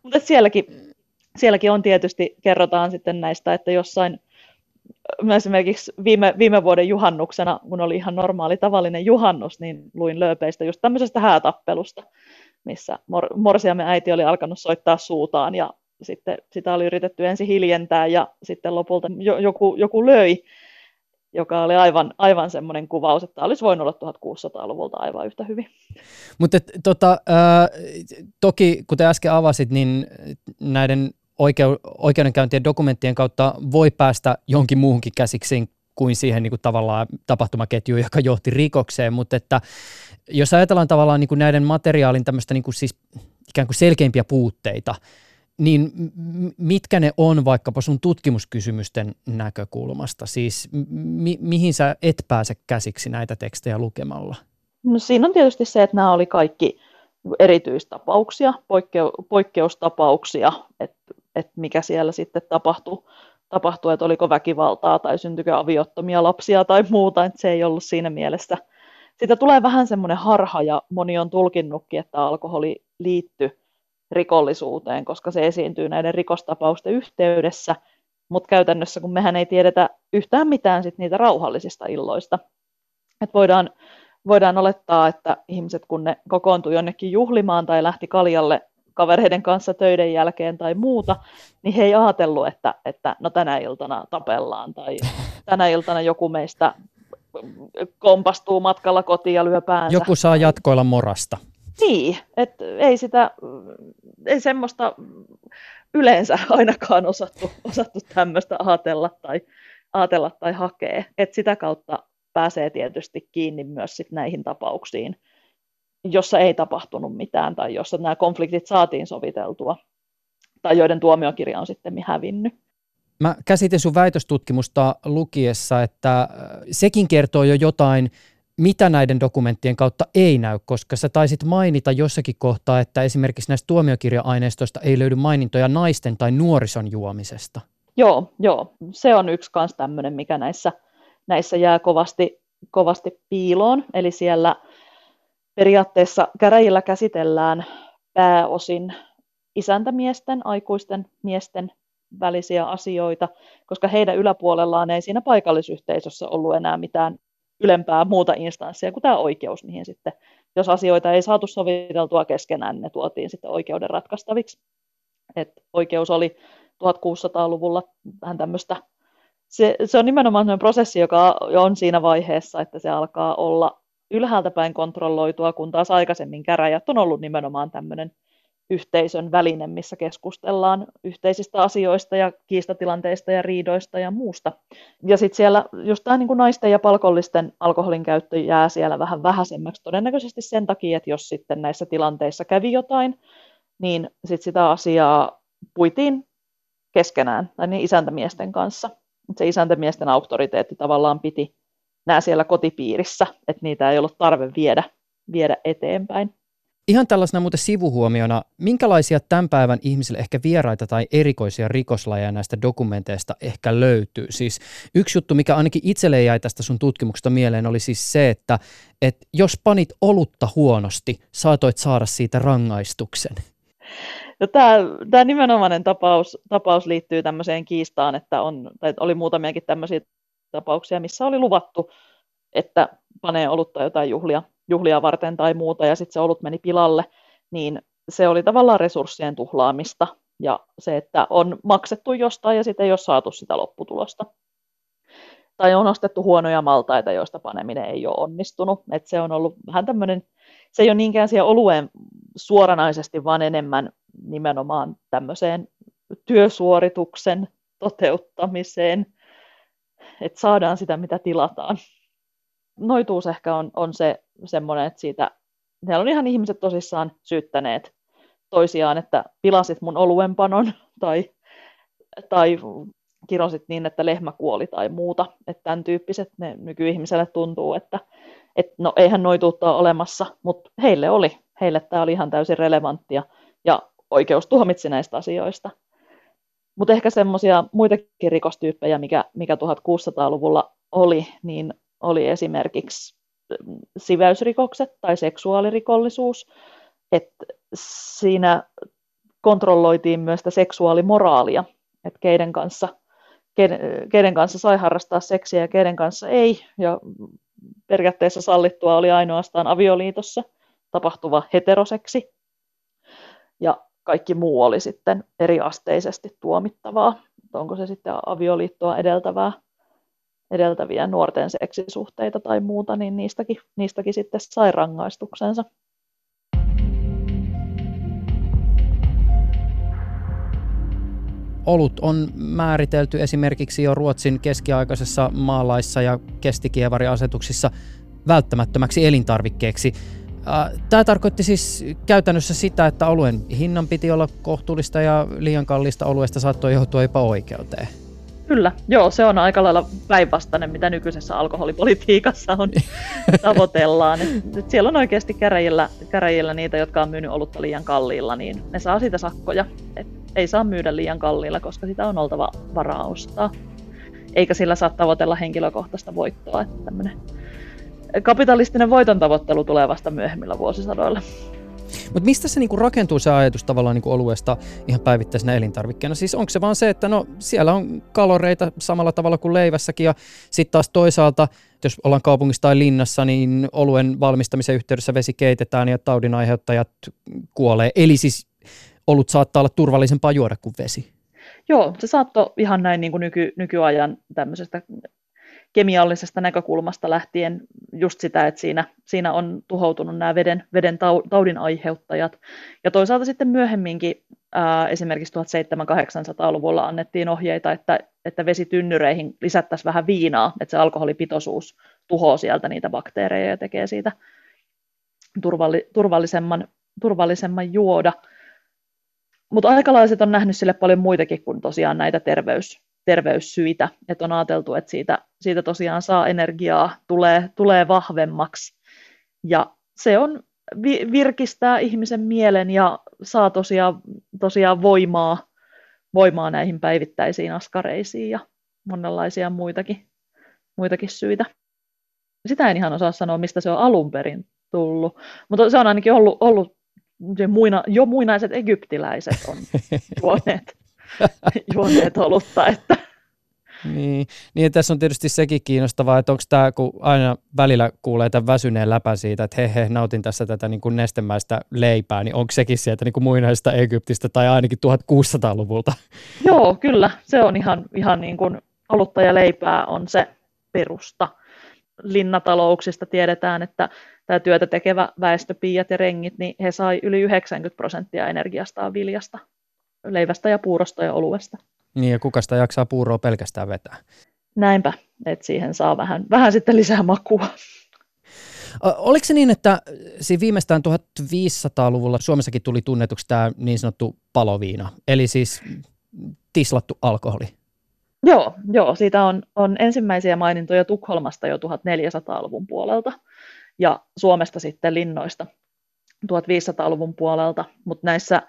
Mutta sielläkin, sielläkin on tietysti, kerrotaan sitten näistä, että jossain mä esimerkiksi viime, viime vuoden juhannuksena, kun oli ihan normaali tavallinen juhannus, niin luin lööpeistä just tämmöisestä häätappelusta, missä mor- morsiamme äiti oli alkanut soittaa suutaan ja sitten sitä oli yritetty ensin hiljentää ja sitten lopulta jo, joku, joku löi, joka oli aivan, aivan semmoinen kuvaus, että olisi voinut olla 1600-luvulta aivan yhtä hyvin. Mutta tota, äh, toki, kuten äsken avasit, niin näiden oikeu- oikeudenkäyntien dokumenttien kautta voi päästä jonkin muuhunkin käsiksiin kuin siihen niin kuin tavallaan tapahtumaketjuun, joka johti rikokseen, mutta että jos ajatellaan tavallaan niin kuin näiden materiaalin tämmöistä niin kuin siis ikään kuin selkeimpiä puutteita, niin mitkä ne on vaikkapa sun tutkimuskysymysten näkökulmasta? Siis mi- mihin sä et pääse käsiksi näitä tekstejä lukemalla? No siinä on tietysti se, että nämä oli kaikki erityistapauksia, poikkeu- poikkeustapauksia, että, että mikä siellä sitten tapahtui, tapahtui, että oliko väkivaltaa tai syntyykö aviottomia lapsia tai muuta, että se ei ollut siinä mielessä. Siitä tulee vähän semmoinen harha ja moni on tulkinnutkin, että alkoholi liittyy rikollisuuteen, koska se esiintyy näiden rikostapausten yhteydessä, mutta käytännössä kun mehän ei tiedetä yhtään mitään sit niitä rauhallisista illoista, että voidaan, voidaan olettaa, että ihmiset kun ne kokoontui jonnekin juhlimaan tai lähti kaljalle kavereiden kanssa töiden jälkeen tai muuta, niin he ei ajatellut, että, että no tänä iltana tapellaan tai [laughs] tänä iltana joku meistä kompastuu matkalla kotiin ja lyö päänsä. Joku saa jatkoilla morasta. Niin, että ei sitä, ei semmoista yleensä ainakaan osattu, osattu tämmöistä ajatella tai, ajatella tai hakea. Et sitä kautta pääsee tietysti kiinni myös sit näihin tapauksiin, jossa ei tapahtunut mitään tai jossa nämä konfliktit saatiin soviteltua tai joiden tuomiokirja on sitten hävinnyt. Mä käsitin sun väitöstutkimusta lukiessa, että sekin kertoo jo jotain mitä näiden dokumenttien kautta ei näy, koska sä taisit mainita jossakin kohtaa, että esimerkiksi näistä tuomiokirja-aineistoista ei löydy mainintoja naisten tai nuorison juomisesta. Joo, joo. Se on yksi kans tämmöinen, mikä näissä, näissä jää kovasti, kovasti piiloon. Eli siellä periaatteessa käräjillä käsitellään pääosin isäntämiesten, aikuisten miesten välisiä asioita, koska heidän yläpuolellaan ei siinä paikallisyhteisössä ollut enää mitään ylempää muuta instanssia kuin tämä oikeus, mihin sitten, jos asioita ei saatu soviteltua keskenään, niin ne tuotiin sitten oikeuden ratkaistaviksi. Et oikeus oli 1600-luvulla vähän tämmöistä, se, se on nimenomaan sellainen prosessi, joka on siinä vaiheessa, että se alkaa olla ylhäältä päin kontrolloitua, kun taas aikaisemmin käräjät on ollut nimenomaan tämmöinen yhteisön väline, missä keskustellaan yhteisistä asioista ja kiistatilanteista ja riidoista ja muusta. Ja sitten siellä just tämä niin kuin naisten ja palkollisten alkoholin käyttö jää siellä vähän vähäisemmäksi todennäköisesti sen takia, että jos sitten näissä tilanteissa kävi jotain, niin sitten sitä asiaa puitiin keskenään tai niin isäntämiesten kanssa. Se isäntämiesten auktoriteetti tavallaan piti nämä siellä kotipiirissä, että niitä ei ollut tarve viedä, viedä eteenpäin. Ihan tällaisena muuten sivuhuomiona, minkälaisia tämän päivän ihmisille ehkä vieraita tai erikoisia rikoslajeja näistä dokumenteista ehkä löytyy? Siis yksi juttu, mikä ainakin itselle jäi tästä sun tutkimuksesta mieleen, oli siis se, että, että jos panit olutta huonosti, saatoit saada siitä rangaistuksen. No, tämä, tämä nimenomainen tapaus, tapaus liittyy tämmöiseen kiistaan, että on, tai oli muutamiakin tämmöisiä tapauksia, missä oli luvattu, että panee olutta jotain juhlia juhlia varten tai muuta, ja sitten se olut meni pilalle, niin se oli tavallaan resurssien tuhlaamista, ja se, että on maksettu jostain ja sitten ei ole saatu sitä lopputulosta. Tai on ostettu huonoja maltaita, joista paneminen ei ole onnistunut. Et se on ollut vähän tämmöinen, se ei ole niinkään siihen olueen suoranaisesti, vaan enemmän nimenomaan tämmöiseen työsuorituksen toteuttamiseen, että saadaan sitä, mitä tilataan noituus ehkä on, on se semmoinen, että siitä, siellä on ihan ihmiset tosissaan syyttäneet toisiaan, että pilasit mun oluenpanon [laughs] tai, tai kirosit niin, että lehmä kuoli tai muuta. Että tämän tyyppiset ne nykyihmiselle tuntuu, että et, no eihän noituutta ole olemassa, mutta heille oli. Heille tämä oli ihan täysin relevanttia ja oikeus tuomitsi näistä asioista. Mutta ehkä semmoisia muitakin rikostyyppejä, mikä, mikä 1600-luvulla oli, niin oli esimerkiksi mm, siväysrikokset tai seksuaalirikollisuus, että siinä kontrolloitiin myös sitä seksuaalimoraalia, että keiden kanssa, keiden, keiden kanssa sai harrastaa seksiä ja keiden kanssa ei, ja periaatteessa sallittua oli ainoastaan avioliitossa tapahtuva heteroseksi, ja kaikki muu oli sitten eriasteisesti tuomittavaa, onko se sitten avioliittoa edeltävää edeltäviä nuorten seksisuhteita tai muuta, niin niistäkin, niistäkin sitten sai rangaistuksensa. olut on määritelty esimerkiksi jo Ruotsin keskiaikaisessa maalaissa ja kestikievariasetuksissa välttämättömäksi elintarvikkeeksi. Tämä tarkoitti siis käytännössä sitä, että oluen hinnan piti olla kohtuullista ja liian kallista oluesta saattoi joutua jopa oikeuteen. Kyllä, joo, se on aika lailla päinvastainen, mitä nykyisessä alkoholipolitiikassa on [laughs] tavoitellaan. Et, et siellä on oikeasti käräjillä, käräjillä niitä, jotka on myynyt olutta liian kalliilla, niin ne saa siitä sakkoja. Et ei saa myydä liian kalliilla, koska sitä on oltava varaa ostaa. Eikä sillä saa tavoitella henkilökohtaista voittoa. Että kapitalistinen voiton tavoittelu tulee vasta myöhemmillä vuosisadoilla. Mutta mistä se niinku rakentuu se ajatus tavallaan niinku oluesta ihan päivittäisenä elintarvikkeena? Siis onko se vaan se, että no siellä on kaloreita samalla tavalla kuin leivässäkin ja sitten taas toisaalta, jos ollaan kaupungissa tai linnassa, niin oluen valmistamisen yhteydessä vesi keitetään ja taudin aiheuttajat kuolee. Eli siis olut saattaa olla turvallisempaa juoda kuin vesi. Joo, se saattoi ihan näin niin kuin nyky, nykyajan tämmöisestä kemiallisesta näkökulmasta lähtien just sitä, että siinä, siinä on tuhoutunut nämä veden, veden taudin aiheuttajat. Ja toisaalta sitten myöhemminkin ää, esimerkiksi 1700-1800-luvulla annettiin ohjeita, että, että vesitynnyreihin lisättäisiin vähän viinaa, että se alkoholipitoisuus tuhoaa sieltä niitä bakteereja ja tekee siitä turvalli, turvallisemman, turvallisemman juoda. Mutta aikalaiset on nähnyt sille paljon muitakin kuin tosiaan näitä terveys, terveyssyitä, että on ajateltu, että siitä, siitä tosiaan saa energiaa, tulee, tulee vahvemmaksi ja se on virkistää ihmisen mielen ja saa tosiaan, tosiaan voimaa, voimaa näihin päivittäisiin askareisiin ja monenlaisia muitakin, muitakin syitä. Sitä en ihan osaa sanoa, mistä se on alun perin tullut, mutta se on ainakin ollut, ollut muina, jo muinaiset egyptiläiset on [laughs] juoneet [laughs] juoneet olutta. Että. Niin, niin tässä on tietysti sekin kiinnostavaa, että onko tämä, kun aina välillä kuulee tämän väsyneen läpän siitä, että he, he nautin tässä tätä niin kuin nestemäistä leipää, niin onko sekin sieltä niin kuin muinaisesta Egyptistä tai ainakin 1600-luvulta? [laughs] Joo, kyllä. Se on ihan, ihan niin kuin olutta ja leipää on se perusta. Linnatalouksista tiedetään, että tämä työtä tekevä väestö, piiat ja rengit, niin he sai yli 90 prosenttia energiastaan viljasta leivästä ja puurosta ja oluesta. Niin ja kuka sitä jaksaa puuroa pelkästään vetää? Näinpä, että siihen saa vähän, vähän sitten lisää makua. Oliko se niin, että siinä viimeistään 1500-luvulla Suomessakin tuli tunnetuksi tämä niin sanottu paloviina, eli siis tislattu alkoholi? Joo, joo siitä on, on ensimmäisiä mainintoja Tukholmasta jo 1400-luvun puolelta ja Suomesta sitten linnoista 1500-luvun puolelta, mutta näissä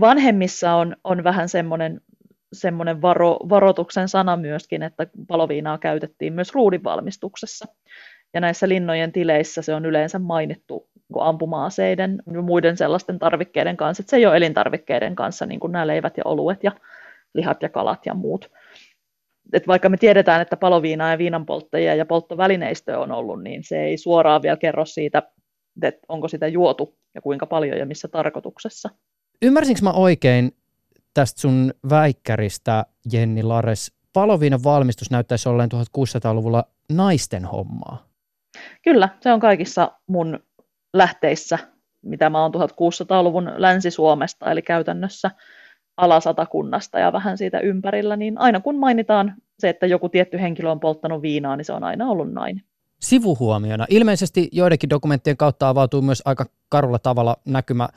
vanhemmissa on, on vähän semmoinen, semmoinen varo, varoituksen sana myöskin, että paloviinaa käytettiin myös ruudinvalmistuksessa. Ja näissä linnojen tileissä se on yleensä mainittu ampuma-aseiden ja muiden sellaisten tarvikkeiden kanssa, että se ei ole elintarvikkeiden kanssa, niin kuin nämä leivät ja oluet ja lihat ja kalat ja muut. Et vaikka me tiedetään, että paloviinaa ja viinanpolttajia ja polttovälineistö on ollut, niin se ei suoraan vielä kerro siitä, että onko sitä juotu ja kuinka paljon ja missä tarkoituksessa. Ymmärsinkö mä oikein tästä sun väikkäristä, Jenni Lares, paloviinan valmistus näyttäisi olleen 1600-luvulla naisten hommaa? Kyllä, se on kaikissa mun lähteissä, mitä mä oon 1600-luvun Länsi-Suomesta, eli käytännössä alasatakunnasta ja vähän siitä ympärillä, niin aina kun mainitaan se, että joku tietty henkilö on polttanut viinaa, niin se on aina ollut nainen. Sivuhuomiona. Ilmeisesti joidenkin dokumenttien kautta avautuu myös aika karulla tavalla näkymä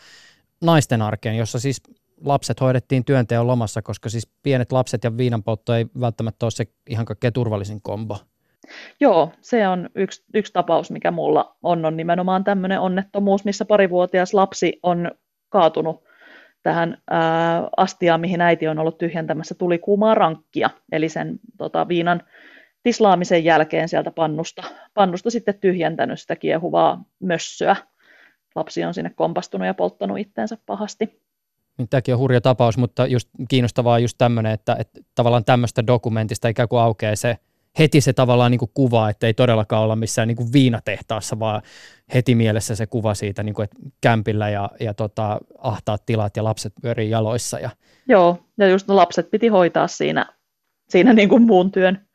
naisten arkeen, jossa siis lapset hoidettiin työnteon lomassa, koska siis pienet lapset ja viinanpoltto ei välttämättä ole se ihan kaikkein turvallisin kombo. Joo, se on yksi, yksi tapaus, mikä mulla on, on nimenomaan tämmöinen onnettomuus, missä parivuotias lapsi on kaatunut tähän ää, astiaan, mihin äiti on ollut tyhjentämässä tuli kuumaa rankkia, eli sen tota, viinan tislaamisen jälkeen sieltä pannusta, pannusta sitten tyhjentänyt sitä kiehuvaa mössöä lapsi on sinne kompastunut ja polttanut itteensä pahasti. Niin tämäkin on hurja tapaus, mutta just kiinnostavaa just tämmöinen, että, että tavallaan tämmöistä dokumentista ikään kuin aukeaa se heti se tavallaan niin kuin kuva, että ei todellakaan olla missään niin kuin viinatehtaassa, vaan heti mielessä se kuva siitä, niin kuin, että kämpillä ja, ja tota, ahtaat tilat ja lapset pyörii jaloissa. Ja... Joo, ja just ne lapset piti hoitaa siinä, siinä niin kuin muun, työn,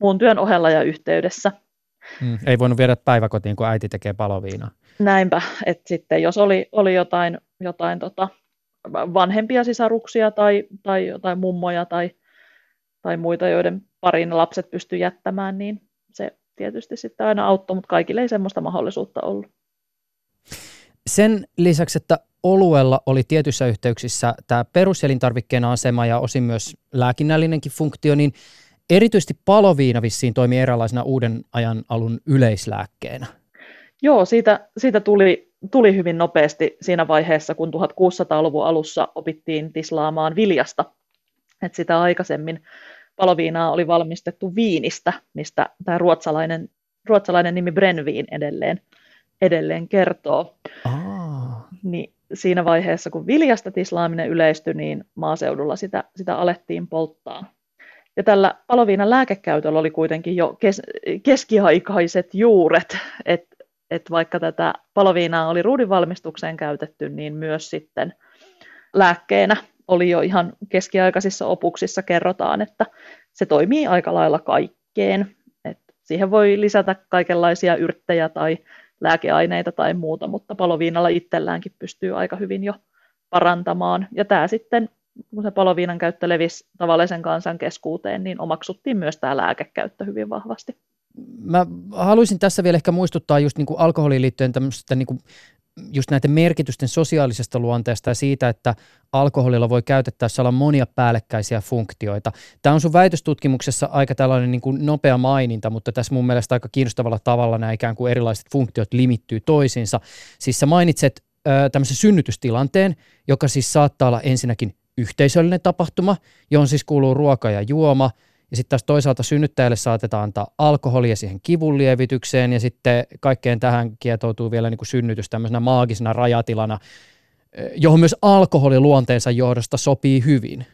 muun työn ohella ja yhteydessä. Mm, ei voinut viedä päiväkotiin, kun äiti tekee paloviinaa. Näinpä, että sitten jos oli, oli jotain, jotain tota, vanhempia sisaruksia tai, tai jotain mummoja tai, tai muita, joiden parin lapset pysty jättämään, niin se tietysti sitten aina auttoi, mutta kaikille ei semmoista mahdollisuutta ollut. Sen lisäksi, että oluella oli tietyissä yhteyksissä tämä peruselintarvikkeen asema ja osin myös lääkinnällinenkin funktio, niin erityisesti paloviina vissiin toimii eräänlaisena uuden ajan alun yleislääkkeenä. Joo, siitä, siitä tuli, tuli hyvin nopeasti siinä vaiheessa, kun 1600-luvun alussa opittiin tislaamaan viljasta. Et sitä aikaisemmin paloviinaa oli valmistettu viinistä, mistä tämä ruotsalainen, ruotsalainen nimi Brenvin edelleen, edelleen kertoo. Aa. Niin siinä vaiheessa, kun viljasta tislaaminen yleistyi, niin maaseudulla sitä, sitä alettiin polttaa. Ja tällä paloviinan lääkekäytöllä oli kuitenkin jo kes, keskiaikaiset juuret, että et vaikka tätä paloviinaa oli ruudinvalmistukseen käytetty, niin myös sitten lääkkeenä oli jo ihan keskiaikaisissa opuksissa kerrotaan, että se toimii aika lailla kaikkeen. Et siihen voi lisätä kaikenlaisia yrttejä tai lääkeaineita tai muuta, mutta paloviinalla itselläänkin pystyy aika hyvin jo parantamaan. Ja tämä sitten, kun se paloviinan käyttö levisi tavallisen kansan keskuuteen, niin omaksuttiin myös tämä lääkekäyttö hyvin vahvasti. Mä haluaisin tässä vielä ehkä muistuttaa just niin kuin alkoholiin liittyen tämmöistä niin kuin just näiden merkitysten sosiaalisesta luonteesta ja siitä, että alkoholilla voi käytettäessä olla monia päällekkäisiä funktioita. Tämä on sun väitöstutkimuksessa aika tällainen niin kuin nopea maininta, mutta tässä mun mielestä aika kiinnostavalla tavalla nämä ikään kuin erilaiset funktiot limittyy toisiinsa. Siis sä mainitset ö, tämmöisen synnytystilanteen, joka siis saattaa olla ensinnäkin yhteisöllinen tapahtuma, johon siis kuuluu ruoka ja juoma – ja sitten taas toisaalta synnyttäjälle saatetaan antaa alkoholia siihen kivun lievitykseen ja sitten kaikkeen tähän kietoutuu vielä niin kuin synnytys tämmöisenä maagisena rajatilana, eh, johon myös alkoholi luonteensa johdosta sopii hyvin.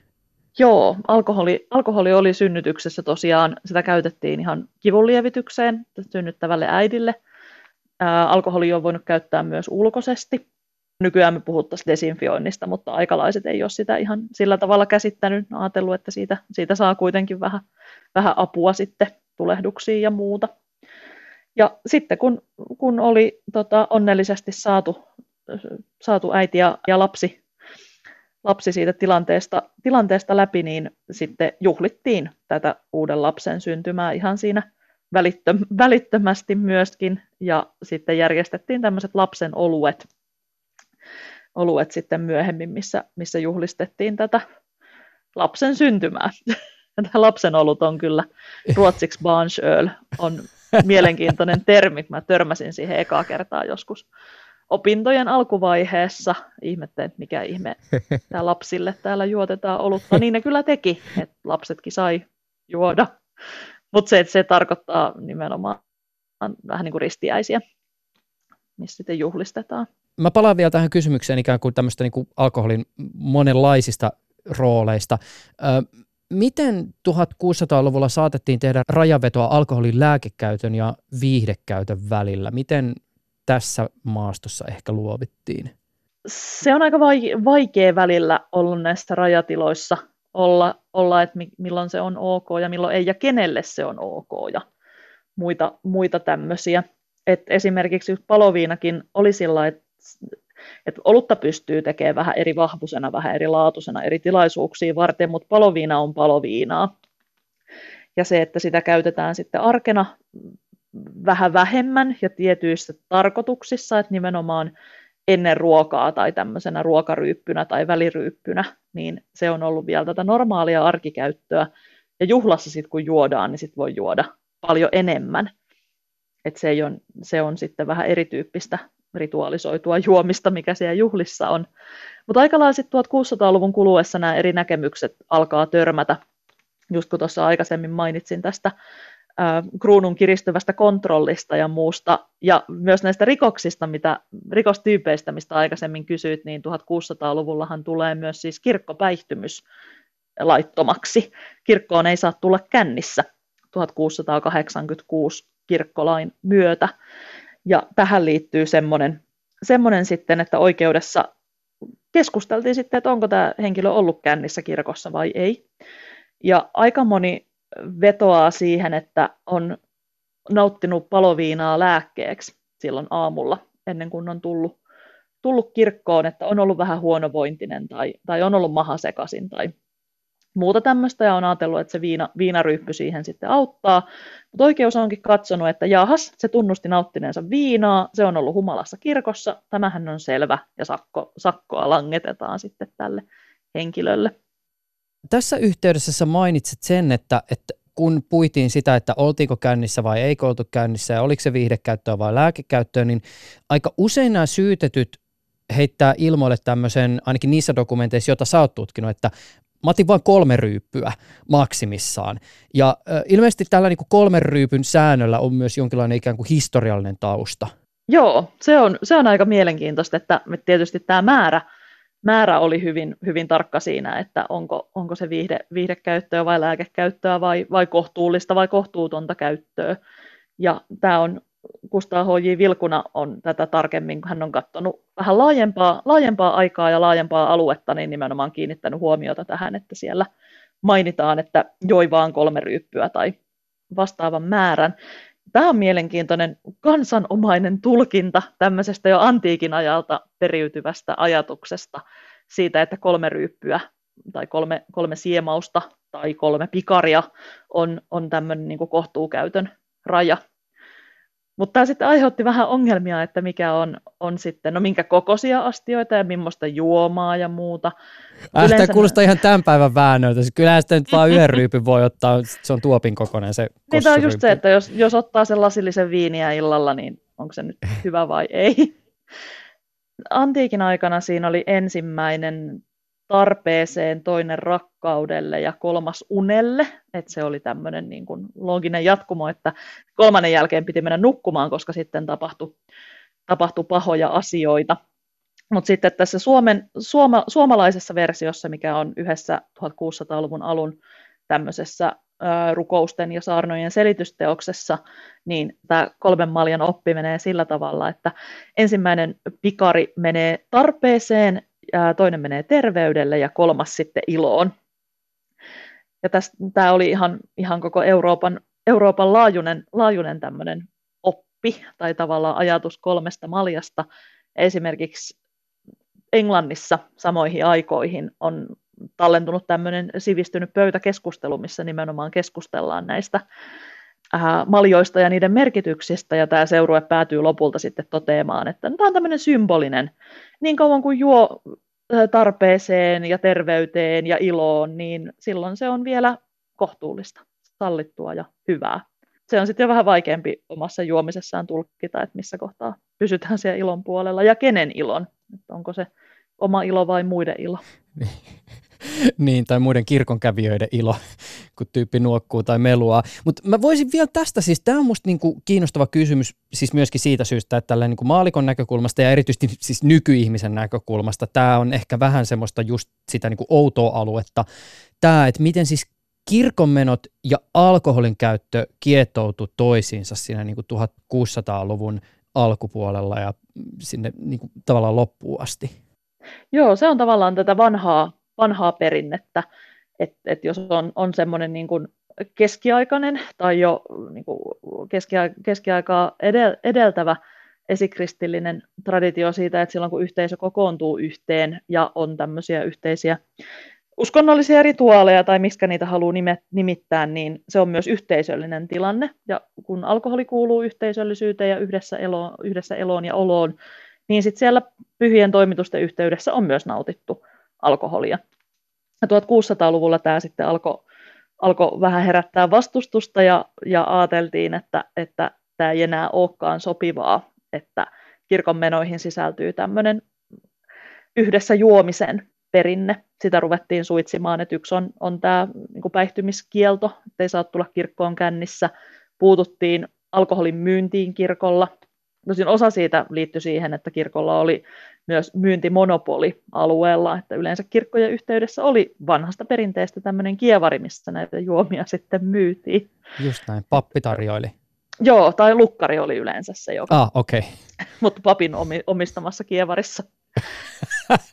Joo, alkoholi, alkoholi oli synnytyksessä tosiaan, sitä käytettiin ihan kivun lievitykseen synnyttävälle äidille. Ää, on voinut käyttää myös ulkoisesti nykyään me puhuttaisiin desinfioinnista, mutta aikalaiset ei ole sitä ihan sillä tavalla käsittänyt, ajatellut, että siitä, siitä saa kuitenkin vähän, vähän apua sitten tulehduksiin ja muuta. Ja sitten kun, kun oli tota, onnellisesti saatu, saatu äiti ja, ja lapsi, lapsi siitä tilanteesta, tilanteesta läpi, niin sitten juhlittiin tätä uuden lapsen syntymää ihan siinä välittömästi myöskin, ja sitten järjestettiin tämmöiset lapsen oluet, oluet sitten myöhemmin, missä, missä juhlistettiin tätä lapsen syntymää. [laughs] Tämä lapsen olut on kyllä ruotsiksi barnsöl, on mielenkiintoinen termi. Mä törmäsin siihen ekaa kertaa joskus opintojen alkuvaiheessa. Ihmettelin, että mikä ihme tämä lapsille täällä juotetaan olutta. Niin ne kyllä teki, että lapsetkin sai juoda. Mutta se, se tarkoittaa nimenomaan vähän niin kuin ristiäisiä, missä sitten juhlistetaan mä palaan vielä tähän kysymykseen ikään kuin tämmöistä niin kuin alkoholin monenlaisista rooleista. Ö, miten 1600-luvulla saatettiin tehdä rajavetoa alkoholin lääkekäytön ja viihdekäytön välillä? Miten tässä maastossa ehkä luovittiin? Se on aika vaikea välillä ollut näissä rajatiloissa olla, olla että milloin se on ok ja milloin ei ja kenelle se on ok ja muita, muita tämmöisiä. Et esimerkiksi paloviinakin oli sillä että että olutta pystyy tekemään vähän eri vahvuisena, vähän eri laatuisena eri tilaisuuksia varten, mutta paloviina on paloviinaa. Ja se, että sitä käytetään sitten arkena vähän vähemmän ja tietyissä tarkoituksissa, että nimenomaan ennen ruokaa tai tämmöisenä ruokaryyppynä tai väliryyppynä, niin se on ollut vielä tätä normaalia arkikäyttöä. Ja juhlassa sitten kun juodaan, niin sitten voi juoda paljon enemmän. Et se, on, se on sitten vähän erityyppistä rituaalisoitua juomista, mikä siellä juhlissa on. Mutta aika lailla 1600-luvun kuluessa nämä eri näkemykset alkaa törmätä, just kun tuossa aikaisemmin mainitsin tästä äh, kruunun kiristyvästä kontrollista ja muusta, ja myös näistä rikoksista, mitä, rikostyypeistä, mistä aikaisemmin kysyit, niin 1600-luvullahan tulee myös siis kirkkopäihtymys laittomaksi. Kirkkoon ei saa tulla kännissä 1686 kirkkolain myötä. Ja tähän liittyy semmoinen, semmoinen sitten, että oikeudessa keskusteltiin sitten, että onko tämä henkilö ollut kännissä kirkossa vai ei. Ja aika moni vetoaa siihen, että on nauttinut paloviinaa lääkkeeksi silloin aamulla, ennen kuin on tullut, tullut kirkkoon, että on ollut vähän huonovointinen tai, tai on ollut maha sekaisin tai muuta tämmöistä ja on ajatellut, että se viina, viinaryyppy siihen sitten auttaa. Mutta oikeus onkin katsonut, että jahas, se tunnusti nauttineensa viinaa, se on ollut humalassa kirkossa, tämähän on selvä ja sakko, sakkoa langetetaan sitten tälle henkilölle. Tässä yhteydessä sä mainitsit sen, että, että kun puitiin sitä, että oltiinko käynnissä vai ei oltu käynnissä ja oliko se viihdekäyttöä vai lääkekäyttöä, niin aika usein nämä syytetyt heittää ilmoille tämmöisen, ainakin niissä dokumenteissa, joita sä oot tutkinut, että mä otin vain kolme ryyppyä maksimissaan. Ja äh, ilmeisesti tällä niin kuin kolmen ryypyn säännöllä on myös jonkinlainen ikään kuin historiallinen tausta. Joo, se on, se on aika mielenkiintoista, että tietysti tämä määrä, määrä oli hyvin, hyvin tarkka siinä, että onko, onko se viihde, viihdekäyttöä vai lääkekäyttöä vai, vai kohtuullista vai kohtuutonta käyttöä. Ja tämä on Kustaa H.J. Vilkuna on tätä tarkemmin, kun hän on katsonut vähän laajempaa, laajempaa aikaa ja laajempaa aluetta, niin nimenomaan kiinnittänyt huomiota tähän, että siellä mainitaan, että joi vaan kolme ryyppyä tai vastaavan määrän. Tämä on mielenkiintoinen kansanomainen tulkinta tämmöisestä jo antiikin ajalta periytyvästä ajatuksesta siitä, että kolme ryyppyä tai kolme, kolme siemausta tai kolme pikaria on, on tämmöinen niin kohtuukäytön raja mutta tämä sitten aiheutti vähän ongelmia, että mikä on, on sitten, no minkä kokoisia astioita ja millaista juomaa ja muuta. Äh, tämä kuulostaa ihan tämän päivän väännöltä. Siis kyllähän sitten vaan yhden [laughs] ryypyn voi ottaa, se on tuopin kokoinen se Niin tämä on just se, että jos, jos ottaa sen lasillisen viiniä illalla, niin onko se nyt hyvä vai ei. [laughs] Antiikin aikana siinä oli ensimmäinen tarpeeseen, toinen rakkaudelle ja kolmas unelle. Että se oli tämmöinen niin kuin looginen jatkumo, että kolmannen jälkeen piti mennä nukkumaan, koska sitten tapahtui, tapahtui pahoja asioita. Mutta sitten tässä Suomen, suoma, suomalaisessa versiossa, mikä on yhdessä 1600-luvun alun tämmöisessä ää, rukousten ja saarnojen selitysteoksessa, niin tämä kolmen maljan oppi menee sillä tavalla, että ensimmäinen pikari menee tarpeeseen, toinen menee terveydelle ja kolmas sitten iloon. Ja tämä oli ihan, ihan koko Euroopan, Euroopan laajuinen, laajuinen tämmöinen oppi tai tavallaan ajatus kolmesta maljasta. Esimerkiksi Englannissa samoihin aikoihin on tallentunut tämmöinen sivistynyt pöytäkeskustelu, missä nimenomaan keskustellaan näistä maljoista ja niiden merkityksistä, ja tämä seurue päätyy lopulta sitten toteamaan, että tämä on tämmöinen symbolinen, niin kauan kuin juo äh, tarpeeseen ja terveyteen ja iloon, niin silloin se on vielä kohtuullista, sallittua ja hyvää. Se on sitten jo vähän vaikeampi omassa juomisessaan tulkita, että missä kohtaa pysytään siellä ilon puolella ja kenen ilon, että onko se oma ilo vai muiden ilo. [laughs] niin, tai muiden kirkonkävijöiden ilo, kun tyyppi nuokkuu tai meluaa. Mutta mä voisin vielä tästä, siis tämä on musta niinku kiinnostava kysymys, siis myöskin siitä syystä, että tällä niinku maalikon näkökulmasta ja erityisesti siis nykyihmisen näkökulmasta, tämä on ehkä vähän semmoista just sitä niinku outoa aluetta. Tämä, että miten siis kirkonmenot ja alkoholin käyttö kietoutu toisiinsa siinä niinku 1600-luvun alkupuolella ja sinne niinku tavallaan loppuun asti. Joo, se on tavallaan tätä vanhaa vanhaa perinnettä, että et jos on, on semmoinen niin kuin keskiaikainen tai jo niin kuin keskia, keskiaikaa edel, edeltävä esikristillinen traditio siitä, että silloin kun yhteisö kokoontuu yhteen ja on tämmöisiä yhteisiä uskonnollisia rituaaleja tai miskä niitä haluaa nimittää, niin se on myös yhteisöllinen tilanne. Ja kun alkoholi kuuluu yhteisöllisyyteen ja yhdessä, elo, yhdessä eloon ja oloon, niin sitten siellä pyhien toimitusten yhteydessä on myös nautittu alkoholia. Ja 1600-luvulla tämä sitten alkoi alko vähän herättää vastustusta ja, ja ajateltiin, että, että tämä ei enää olekaan sopivaa, että kirkon menoihin sisältyy tämmöinen yhdessä juomisen perinne. Sitä ruvettiin suitsimaan, että yksi on, on tämä niin päihtymiskielto, että ei saa tulla kirkkoon kännissä. Puututtiin alkoholin myyntiin kirkolla. Tosin osa siitä liittyi siihen, että kirkolla oli myös myyntimonopoli alueella, että yleensä kirkkojen yhteydessä oli vanhasta perinteestä tämmöinen kievari, missä näitä juomia sitten myytiin. Just näin, pappi tarjoili. Joo, tai lukkari oli yleensä se, joka. Ah, okei. [laughs] Okay. Mutta papin omistamassa kievarissa.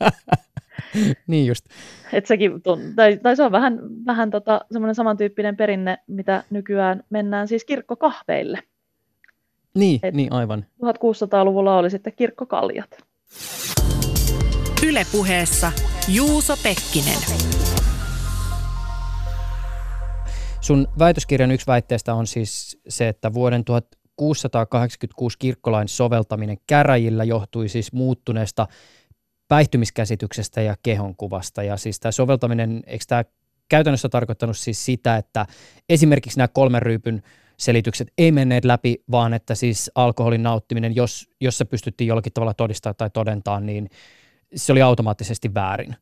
[laughs] niin just. Et sekin, tai, tai se on vähän, vähän tota, semmoinen samantyyppinen perinne, mitä nykyään mennään siis kirkkokahveille. Niin, Et niin aivan. 1600-luvulla oli sitten kirkkokaljat. Ylepuheessa Juuso Pekkinen. Sun väitöskirjan yksi väitteestä on siis se, että vuoden 1686 kirkkolain soveltaminen käräjillä johtui siis muuttuneesta päihtymiskäsityksestä ja kehonkuvasta. Ja siis tämä soveltaminen, eikö tämä käytännössä tarkoittanut siis sitä, että esimerkiksi nämä kolmen ryypyn selitykset ei menneet läpi, vaan että siis alkoholin nauttiminen, jos, jos se pystyttiin jollakin tavalla todistaa tai todentaa, niin se oli automaattisesti väärin.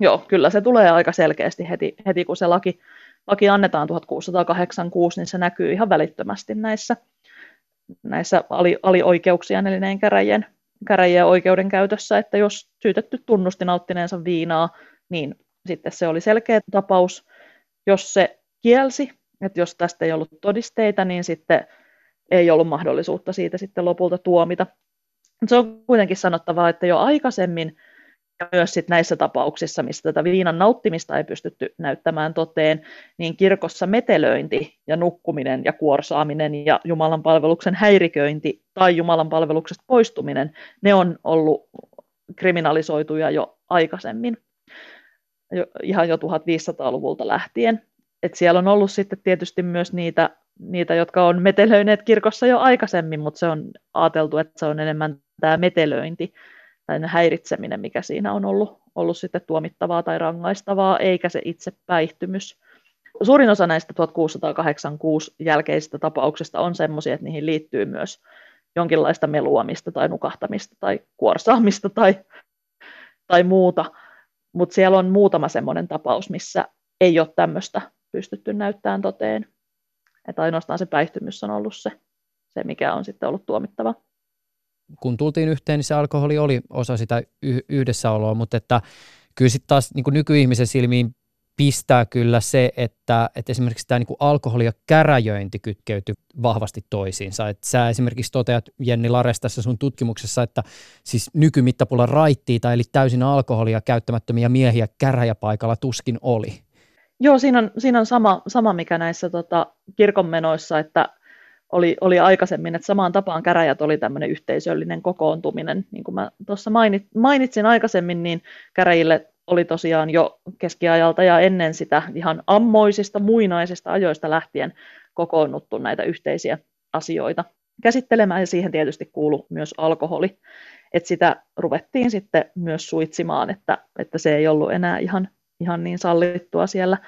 Joo, kyllä se tulee aika selkeästi heti, heti kun se laki, laki annetaan 1686, niin se näkyy ihan välittömästi näissä, näissä ali, alioikeuksien, eli näin käräjien, käräjien oikeudenkäytössä, että jos syytetty tunnusti nauttineensa viinaa, niin sitten se oli selkeä tapaus. Jos se kielsi, että jos tästä ei ollut todisteita, niin sitten ei ollut mahdollisuutta siitä sitten lopulta tuomita. Se on kuitenkin sanottavaa, että jo aikaisemmin ja myös sit näissä tapauksissa, missä tätä viinan nauttimista ei pystytty näyttämään toteen, niin kirkossa metelöinti ja nukkuminen ja kuorsaaminen ja Jumalan palveluksen häiriköinti tai Jumalan palveluksesta poistuminen, ne on ollut kriminalisoituja jo aikaisemmin, jo, ihan jo 1500-luvulta lähtien. Et siellä on ollut sitten tietysti myös niitä, niitä, jotka on metelöineet kirkossa jo aikaisemmin, mutta se on ajateltu, että se on enemmän tämä metelöinti tai häiritseminen, mikä siinä on ollut, ollut sitten tuomittavaa tai rangaistavaa, eikä se itse päihtymys. Suurin osa näistä 1686 jälkeisistä tapauksista on sellaisia, että niihin liittyy myös jonkinlaista meluamista tai nukahtamista tai kuorsaamista tai, tai muuta, mutta siellä on muutama semmoinen tapaus, missä ei ole tämmöistä pystytty näyttämään toteen. Että ainoastaan se päihtymys on ollut se, se mikä on sitten ollut tuomittava. Kun tultiin yhteen, niin se alkoholi oli osa sitä yhdessäoloa, mutta että kyllä sitten taas niin kuin nykyihmisen silmiin pistää kyllä se, että, että esimerkiksi tämä niin alkoholi ja käräjöinti kytkeytyy vahvasti toisiinsa. Et sä esimerkiksi toteat, Jenni Lares, tässä sun tutkimuksessa, että siis nykymittapulla raittiita, eli täysin alkoholia käyttämättömiä miehiä käräjäpaikalla tuskin oli. Joo, siinä on, siinä on sama, sama, mikä näissä tota, kirkonmenoissa, että oli, oli aikaisemmin, että samaan tapaan käräjät oli tämmöinen yhteisöllinen kokoontuminen. Niin kuin mä tuossa mainit, mainitsin aikaisemmin, niin käräjille oli tosiaan jo keskiajalta ja ennen sitä ihan ammoisista, muinaisista ajoista lähtien kokoonnuttu näitä yhteisiä asioita käsittelemään, ja siihen tietysti kuulu myös alkoholi. Että sitä ruvettiin sitten myös suitsimaan, että, että se ei ollut enää ihan ihan niin sallittua siellä.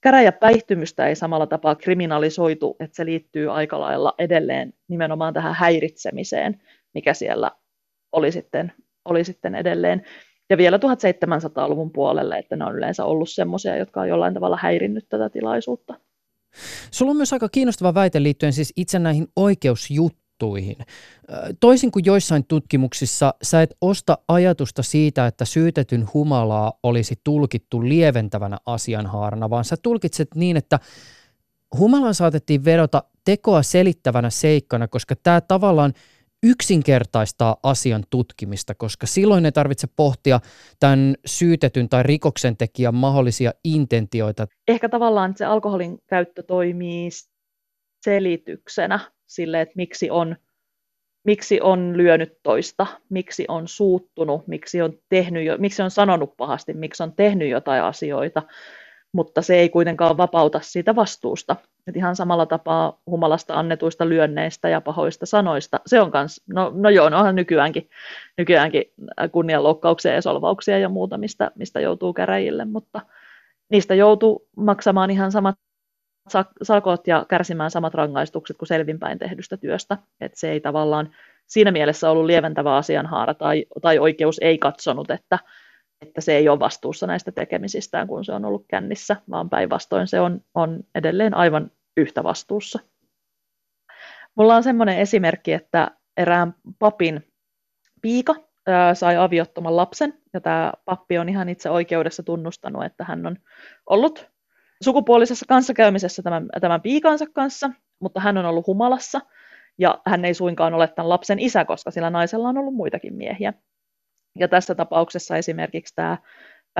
Käräjäpäihtymystä ei samalla tapaa kriminalisoitu, että se liittyy aika lailla edelleen nimenomaan tähän häiritsemiseen, mikä siellä oli sitten, oli sitten edelleen. Ja vielä 1700-luvun puolelle, että ne on yleensä ollut semmoisia, jotka on jollain tavalla häirinnyt tätä tilaisuutta. Sulla on myös aika kiinnostava väite liittyen siis itse näihin oikeusjuttuihin juttuihin. Toisin kuin joissain tutkimuksissa, sä et osta ajatusta siitä, että syytetyn humalaa olisi tulkittu lieventävänä asianhaarana, vaan sä tulkitset niin, että humalaan saatettiin vedota tekoa selittävänä seikkana, koska tämä tavallaan yksinkertaistaa asian tutkimista, koska silloin ei tarvitse pohtia tämän syytetyn tai rikoksen tekijän mahdollisia intentioita. Ehkä tavallaan se alkoholin käyttö toimii selityksenä sille, että miksi on, miksi on lyönyt toista, miksi on suuttunut, miksi on, tehnyt jo, miksi on sanonut pahasti, miksi on tehnyt jotain asioita, mutta se ei kuitenkaan vapauta siitä vastuusta. Et ihan samalla tapaa humalasta annetuista lyönneistä ja pahoista sanoista. Se on kans, no, no joo, no onhan nykyäänkin, nykyäänkin kunnianloukkauksia ja solvauksia ja muuta, mistä, mistä joutuu käräjille, mutta niistä joutuu maksamaan ihan samat sakot ja kärsimään samat rangaistukset kuin selvinpäin tehdystä työstä. Et se ei tavallaan siinä mielessä ollut lieventävä asianhaara tai, tai oikeus ei katsonut, että, että se ei ole vastuussa näistä tekemisistään, kun se on ollut kännissä, vaan päinvastoin se on, on edelleen aivan yhtä vastuussa. Mulla on semmoinen esimerkki, että erään papin piika sai aviottoman lapsen, ja tämä pappi on ihan itse oikeudessa tunnustanut, että hän on ollut sukupuolisessa kanssakäymisessä tämän, tämän piikansa kanssa, mutta hän on ollut humalassa ja hän ei suinkaan ole tämän lapsen isä, koska sillä naisella on ollut muitakin miehiä. Ja tässä tapauksessa esimerkiksi tämä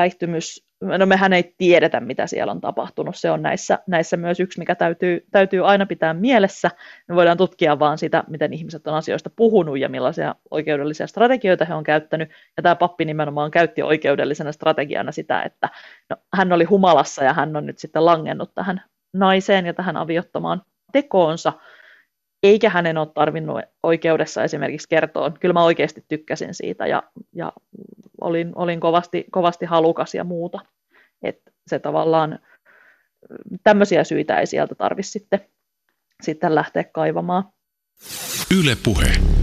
päihtymys, no mehän ei tiedetä, mitä siellä on tapahtunut. Se on näissä, näissä myös yksi, mikä täytyy, täytyy aina pitää mielessä. Me voidaan tutkia vaan sitä, miten ihmiset on asioista puhunut ja millaisia oikeudellisia strategioita he on käyttänyt. Ja tämä pappi nimenomaan käytti oikeudellisena strategiana sitä, että no, hän oli humalassa ja hän on nyt sitten langennut tähän naiseen ja tähän aviottomaan tekoonsa eikä hänen ole tarvinnut oikeudessa esimerkiksi kertoa. Kyllä mä oikeasti tykkäsin siitä ja, ja olin, olin kovasti, kovasti halukas ja muuta. Että se tavallaan, tämmöisiä syitä ei sieltä tarvitse sitten, sitten lähteä kaivamaan. Yle puhe.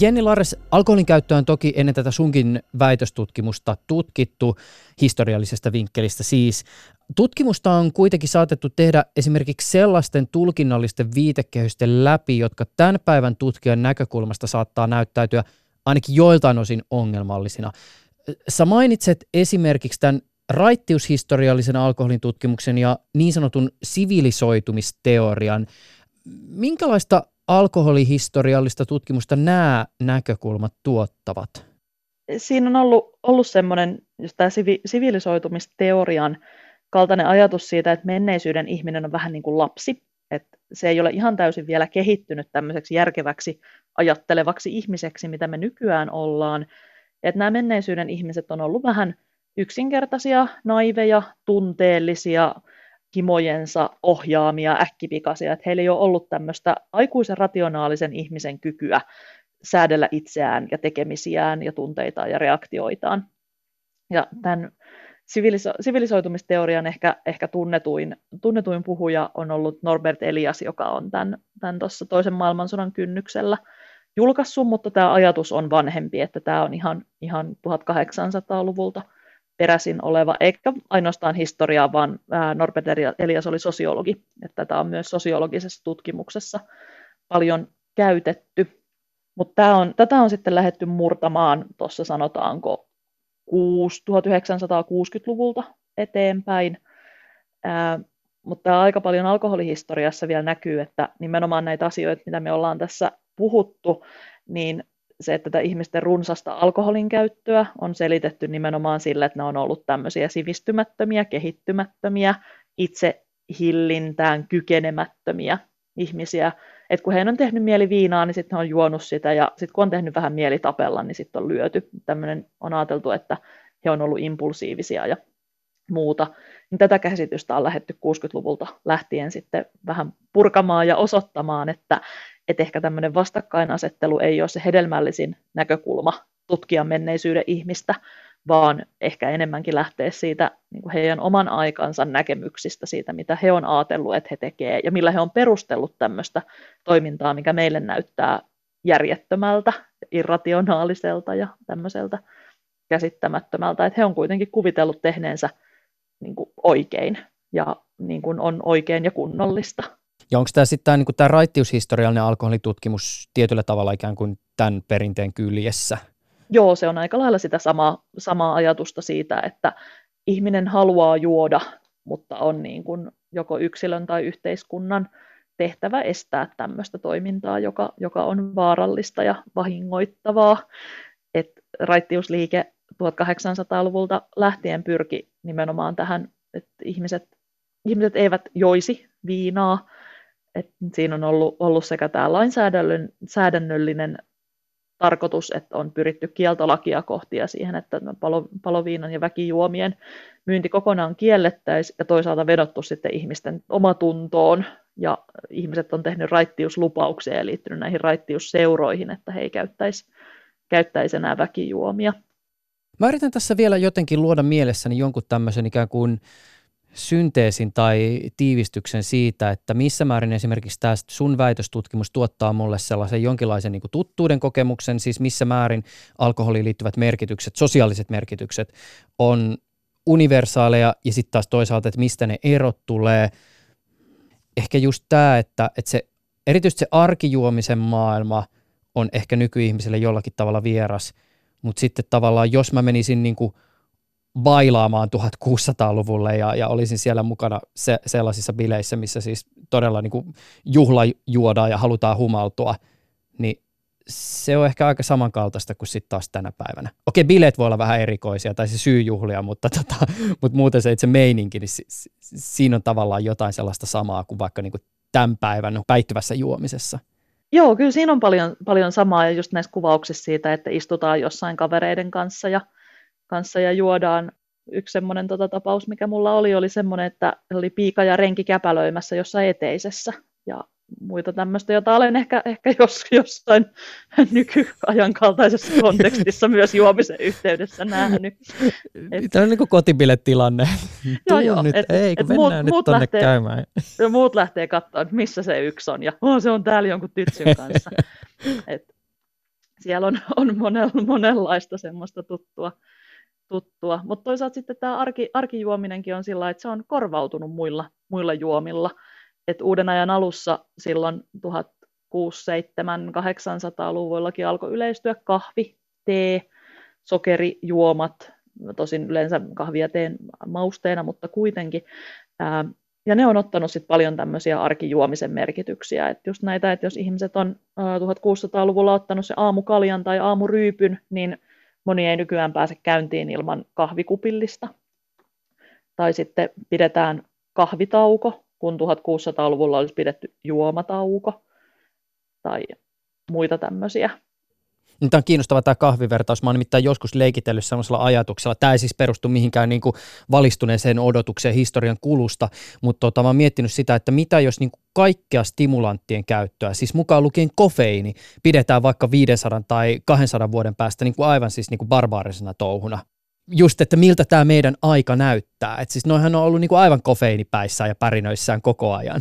Jenni Lares, alkoholin käyttö on toki ennen tätä sunkin väitöstutkimusta tutkittu historiallisesta vinkkelistä siis. Tutkimusta on kuitenkin saatettu tehdä esimerkiksi sellaisten tulkinnallisten viitekehysten läpi, jotka tämän päivän tutkijan näkökulmasta saattaa näyttäytyä ainakin joiltain osin ongelmallisina. Sä mainitset esimerkiksi tämän raittiushistoriallisen alkoholin tutkimuksen ja niin sanotun sivilisoitumisteorian. Minkälaista alkoholihistoriallista tutkimusta nämä näkökulmat tuottavat? Siinä on ollut, ollut semmoinen, just tämä sivilisoitumisteorian kaltainen ajatus siitä, että menneisyyden ihminen on vähän niin kuin lapsi, että se ei ole ihan täysin vielä kehittynyt tämmöiseksi järkeväksi ajattelevaksi ihmiseksi, mitä me nykyään ollaan. Että nämä menneisyyden ihmiset on ollut vähän yksinkertaisia, naiveja, tunteellisia, himojensa ohjaamia, äkkipikaisia, että heillä ei ole ollut tämmöistä aikuisen rationaalisen ihmisen kykyä säädellä itseään ja tekemisiään ja tunteitaan ja reaktioitaan. Ja tämän siviliso- sivilisoitumisteorian ehkä, ehkä tunnetuin, tunnetuin puhuja on ollut Norbert Elias, joka on tämän, tämän tuossa toisen maailmansodan kynnyksellä julkaissut, mutta tämä ajatus on vanhempi, että tämä on ihan, ihan 1800-luvulta peräisin oleva, eikä ainoastaan historiaa, vaan Norbert Elias oli sosiologi, että tätä on myös sosiologisessa tutkimuksessa paljon käytetty. Mutta on, tätä on sitten lähetty murtamaan tuossa sanotaanko 1960-luvulta eteenpäin. Ää, mutta aika paljon alkoholihistoriassa vielä näkyy, että nimenomaan näitä asioita, mitä me ollaan tässä puhuttu, niin se, että tätä ihmisten runsasta alkoholin käyttöä on selitetty nimenomaan sillä, että ne on ollut tämmöisiä sivistymättömiä, kehittymättömiä, itse hillintään kykenemättömiä ihmisiä. Et kun heidän on tehnyt mieli viinaa, niin sitten on juonut sitä, ja sitten kun on tehnyt vähän mieli tapella, niin sitten on lyöty. Tämmöinen on ajateltu, että he on ollut impulsiivisia ja muuta. Niin tätä käsitystä on lähetty 60-luvulta lähtien sitten vähän purkamaan ja osoittamaan, että, että ehkä tämmöinen vastakkainasettelu ei ole se hedelmällisin näkökulma tutkia menneisyyden ihmistä, vaan ehkä enemmänkin lähteä siitä niin kuin heidän oman aikansa näkemyksistä siitä, mitä he on ajatellut, että he tekevät ja millä he on perustellut tämmöistä toimintaa, mikä meille näyttää järjettömältä, irrationaaliselta ja tämmöiseltä käsittämättömältä, että he on kuitenkin kuvitellut tehneensä niin kuin oikein ja niin kuin on oikein ja kunnollista. Ja onko tämä sitten niin tämä raittiushistoriallinen alkoholitutkimus tietyllä tavalla ikään kuin tämän perinteen kyljessä? Joo, se on aika lailla sitä samaa, samaa ajatusta siitä, että ihminen haluaa juoda, mutta on niin kuin joko yksilön tai yhteiskunnan tehtävä estää tämmöistä toimintaa, joka, joka on vaarallista ja vahingoittavaa. Et raittiusliike 1800-luvulta lähtien pyrki nimenomaan tähän, että ihmiset, ihmiset eivät joisi viinaa. Et siinä on ollut, ollut sekä tämä lainsäädännöllinen tarkoitus, että on pyritty kieltolakia kohti ja siihen, että palo, paloviinan ja väkijuomien myynti kokonaan kiellettäisiin ja toisaalta vedottu sitten ihmisten omatuntoon ja ihmiset on tehnyt raittiuslupauksia ja liittynyt näihin raittiusseuroihin, että he ei käyttäisi, käyttäisi enää väkijuomia. Mä yritän tässä vielä jotenkin luoda mielessäni jonkun tämmöisen ikään kuin synteesin tai tiivistyksen siitä, että missä määrin esimerkiksi tämä sun väitöstutkimus tuottaa mulle sellaisen jonkinlaisen niin tuttuuden kokemuksen, siis missä määrin alkoholiin liittyvät merkitykset, sosiaaliset merkitykset on universaaleja ja sitten taas toisaalta, että mistä ne erot tulee. Ehkä just tämä, että, että se, erityisesti se arkijuomisen maailma on ehkä nykyihmiselle jollakin tavalla vieras, mutta sitten tavallaan jos mä menisin niin kuin – bailaamaan 1600-luvulle ja, ja olisin siellä mukana se, sellaisissa bileissä, missä siis todella niin kuin juhla juodaan ja halutaan humaltua, niin se on ehkä aika samankaltaista kuin sitten taas tänä päivänä. Okei, bileet voi olla vähän erikoisia tai se syyjuhlia, mutta, tota, [laughs] mutta muuten se itse meininki, niin si, si, siinä on tavallaan jotain sellaista samaa kuin vaikka niin kuin tämän päivän päihtyvässä juomisessa. Joo, kyllä siinä on paljon, paljon samaa ja just näissä kuvauksissa siitä, että istutaan jossain kavereiden kanssa ja, kanssa ja juodaan. Yksi semmoinen tota, tapaus, mikä mulla oli, oli semmoinen, että oli piika ja renki käpälöimässä jossain eteisessä. Ja muita tämmöistä, jota olen ehkä, ehkä jos, jossain [laughs] nykyajan kaltaisessa [laughs] kontekstissa myös juomisen yhteydessä nähnyt. [laughs] Et, Tämä on niin kuin kotibiletilanne. Joo, joo. Nyt, et, ei, kun et mennään muut, nyt muut tonne lähtee, käymään. Muut lähtee katsoa, että missä se yksi on, ja oh, se on täällä jonkun tytsyn kanssa. Et, siellä on, on monella, monenlaista semmoista tuttua. Tuttua. Mutta toisaalta sitten tämä arki, arkijuominenkin on sillä että se on korvautunut muilla, muilla juomilla – että uuden ajan alussa silloin 1600-800-luvullakin alkoi yleistyä kahvi, tee, sokerijuomat, tosin yleensä kahvia teen mausteena, mutta kuitenkin. ja ne on ottanut sit paljon tämmöisiä arkijuomisen merkityksiä. Et just näitä, että jos ihmiset on 1600-luvulla ottanut se aamukaljan tai aamuryypyn, niin moni ei nykyään pääse käyntiin ilman kahvikupillista. Tai sitten pidetään kahvitauko, kun 1600-luvulla olisi pidetty juomatauko tai muita tämmöisiä. Tämä on kiinnostava tämä kahvivertaus. Mä oon nimittäin joskus leikitellyt sellaisella ajatuksella. Tämä ei siis perustu mihinkään niin kuin valistuneeseen odotukseen historian kulusta, mutta tota, mä oon miettinyt sitä, että mitä jos niin kuin kaikkea stimulanttien käyttöä, siis mukaan lukien kofeiini, pidetään vaikka 500 tai 200 vuoden päästä niin kuin aivan siis niin kuin barbaarisena touhuna just, että miltä tämä meidän aika näyttää. Et siis noihän on ollut niinku aivan kofeiinipäissään ja pärinöissään koko ajan.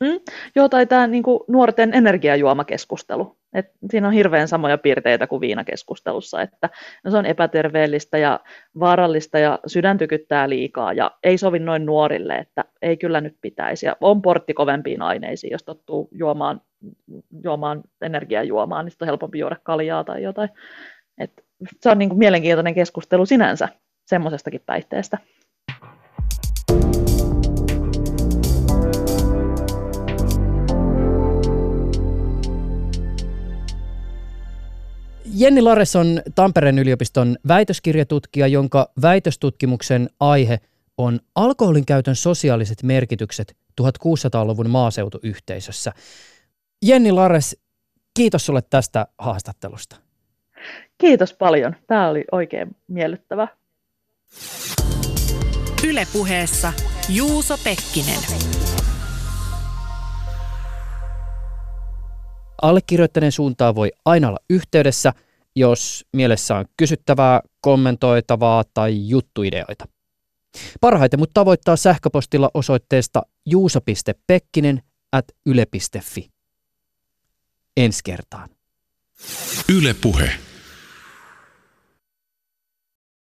Mm, joo, tai tämä niinku nuorten energiajuomakeskustelu. Et siinä on hirveän samoja piirteitä kuin viinakeskustelussa, että no se on epäterveellistä ja vaarallista ja sydän tykyttää liikaa ja ei sovi noin nuorille, että ei kyllä nyt pitäisi. Ja on portti kovempiin aineisiin, jos tottuu juomaan, juomaan energiajuomaan, niin sitten on helpompi juoda kaljaa tai jotain. Et se on niin kuin mielenkiintoinen keskustelu sinänsä semmoisestakin päihteestä. Jenni Lares on Tampereen yliopiston väitöskirjatutkija, jonka väitöstutkimuksen aihe on alkoholin käytön sosiaaliset merkitykset 1600-luvun maaseutuyhteisössä. Jenni Lares, kiitos sulle tästä haastattelusta. Kiitos paljon. Tämä oli oikein miellyttävä. Ylepuheessa Juuso Pekkinen. Allekirjoittaneen suuntaan voi aina olla yhteydessä, jos mielessä on kysyttävää, kommentoitavaa tai juttuideoita. Parhaiten mut tavoittaa sähköpostilla osoitteesta juuso.pekkinen at yle.fi. Ensi kertaan. Yle Puhe.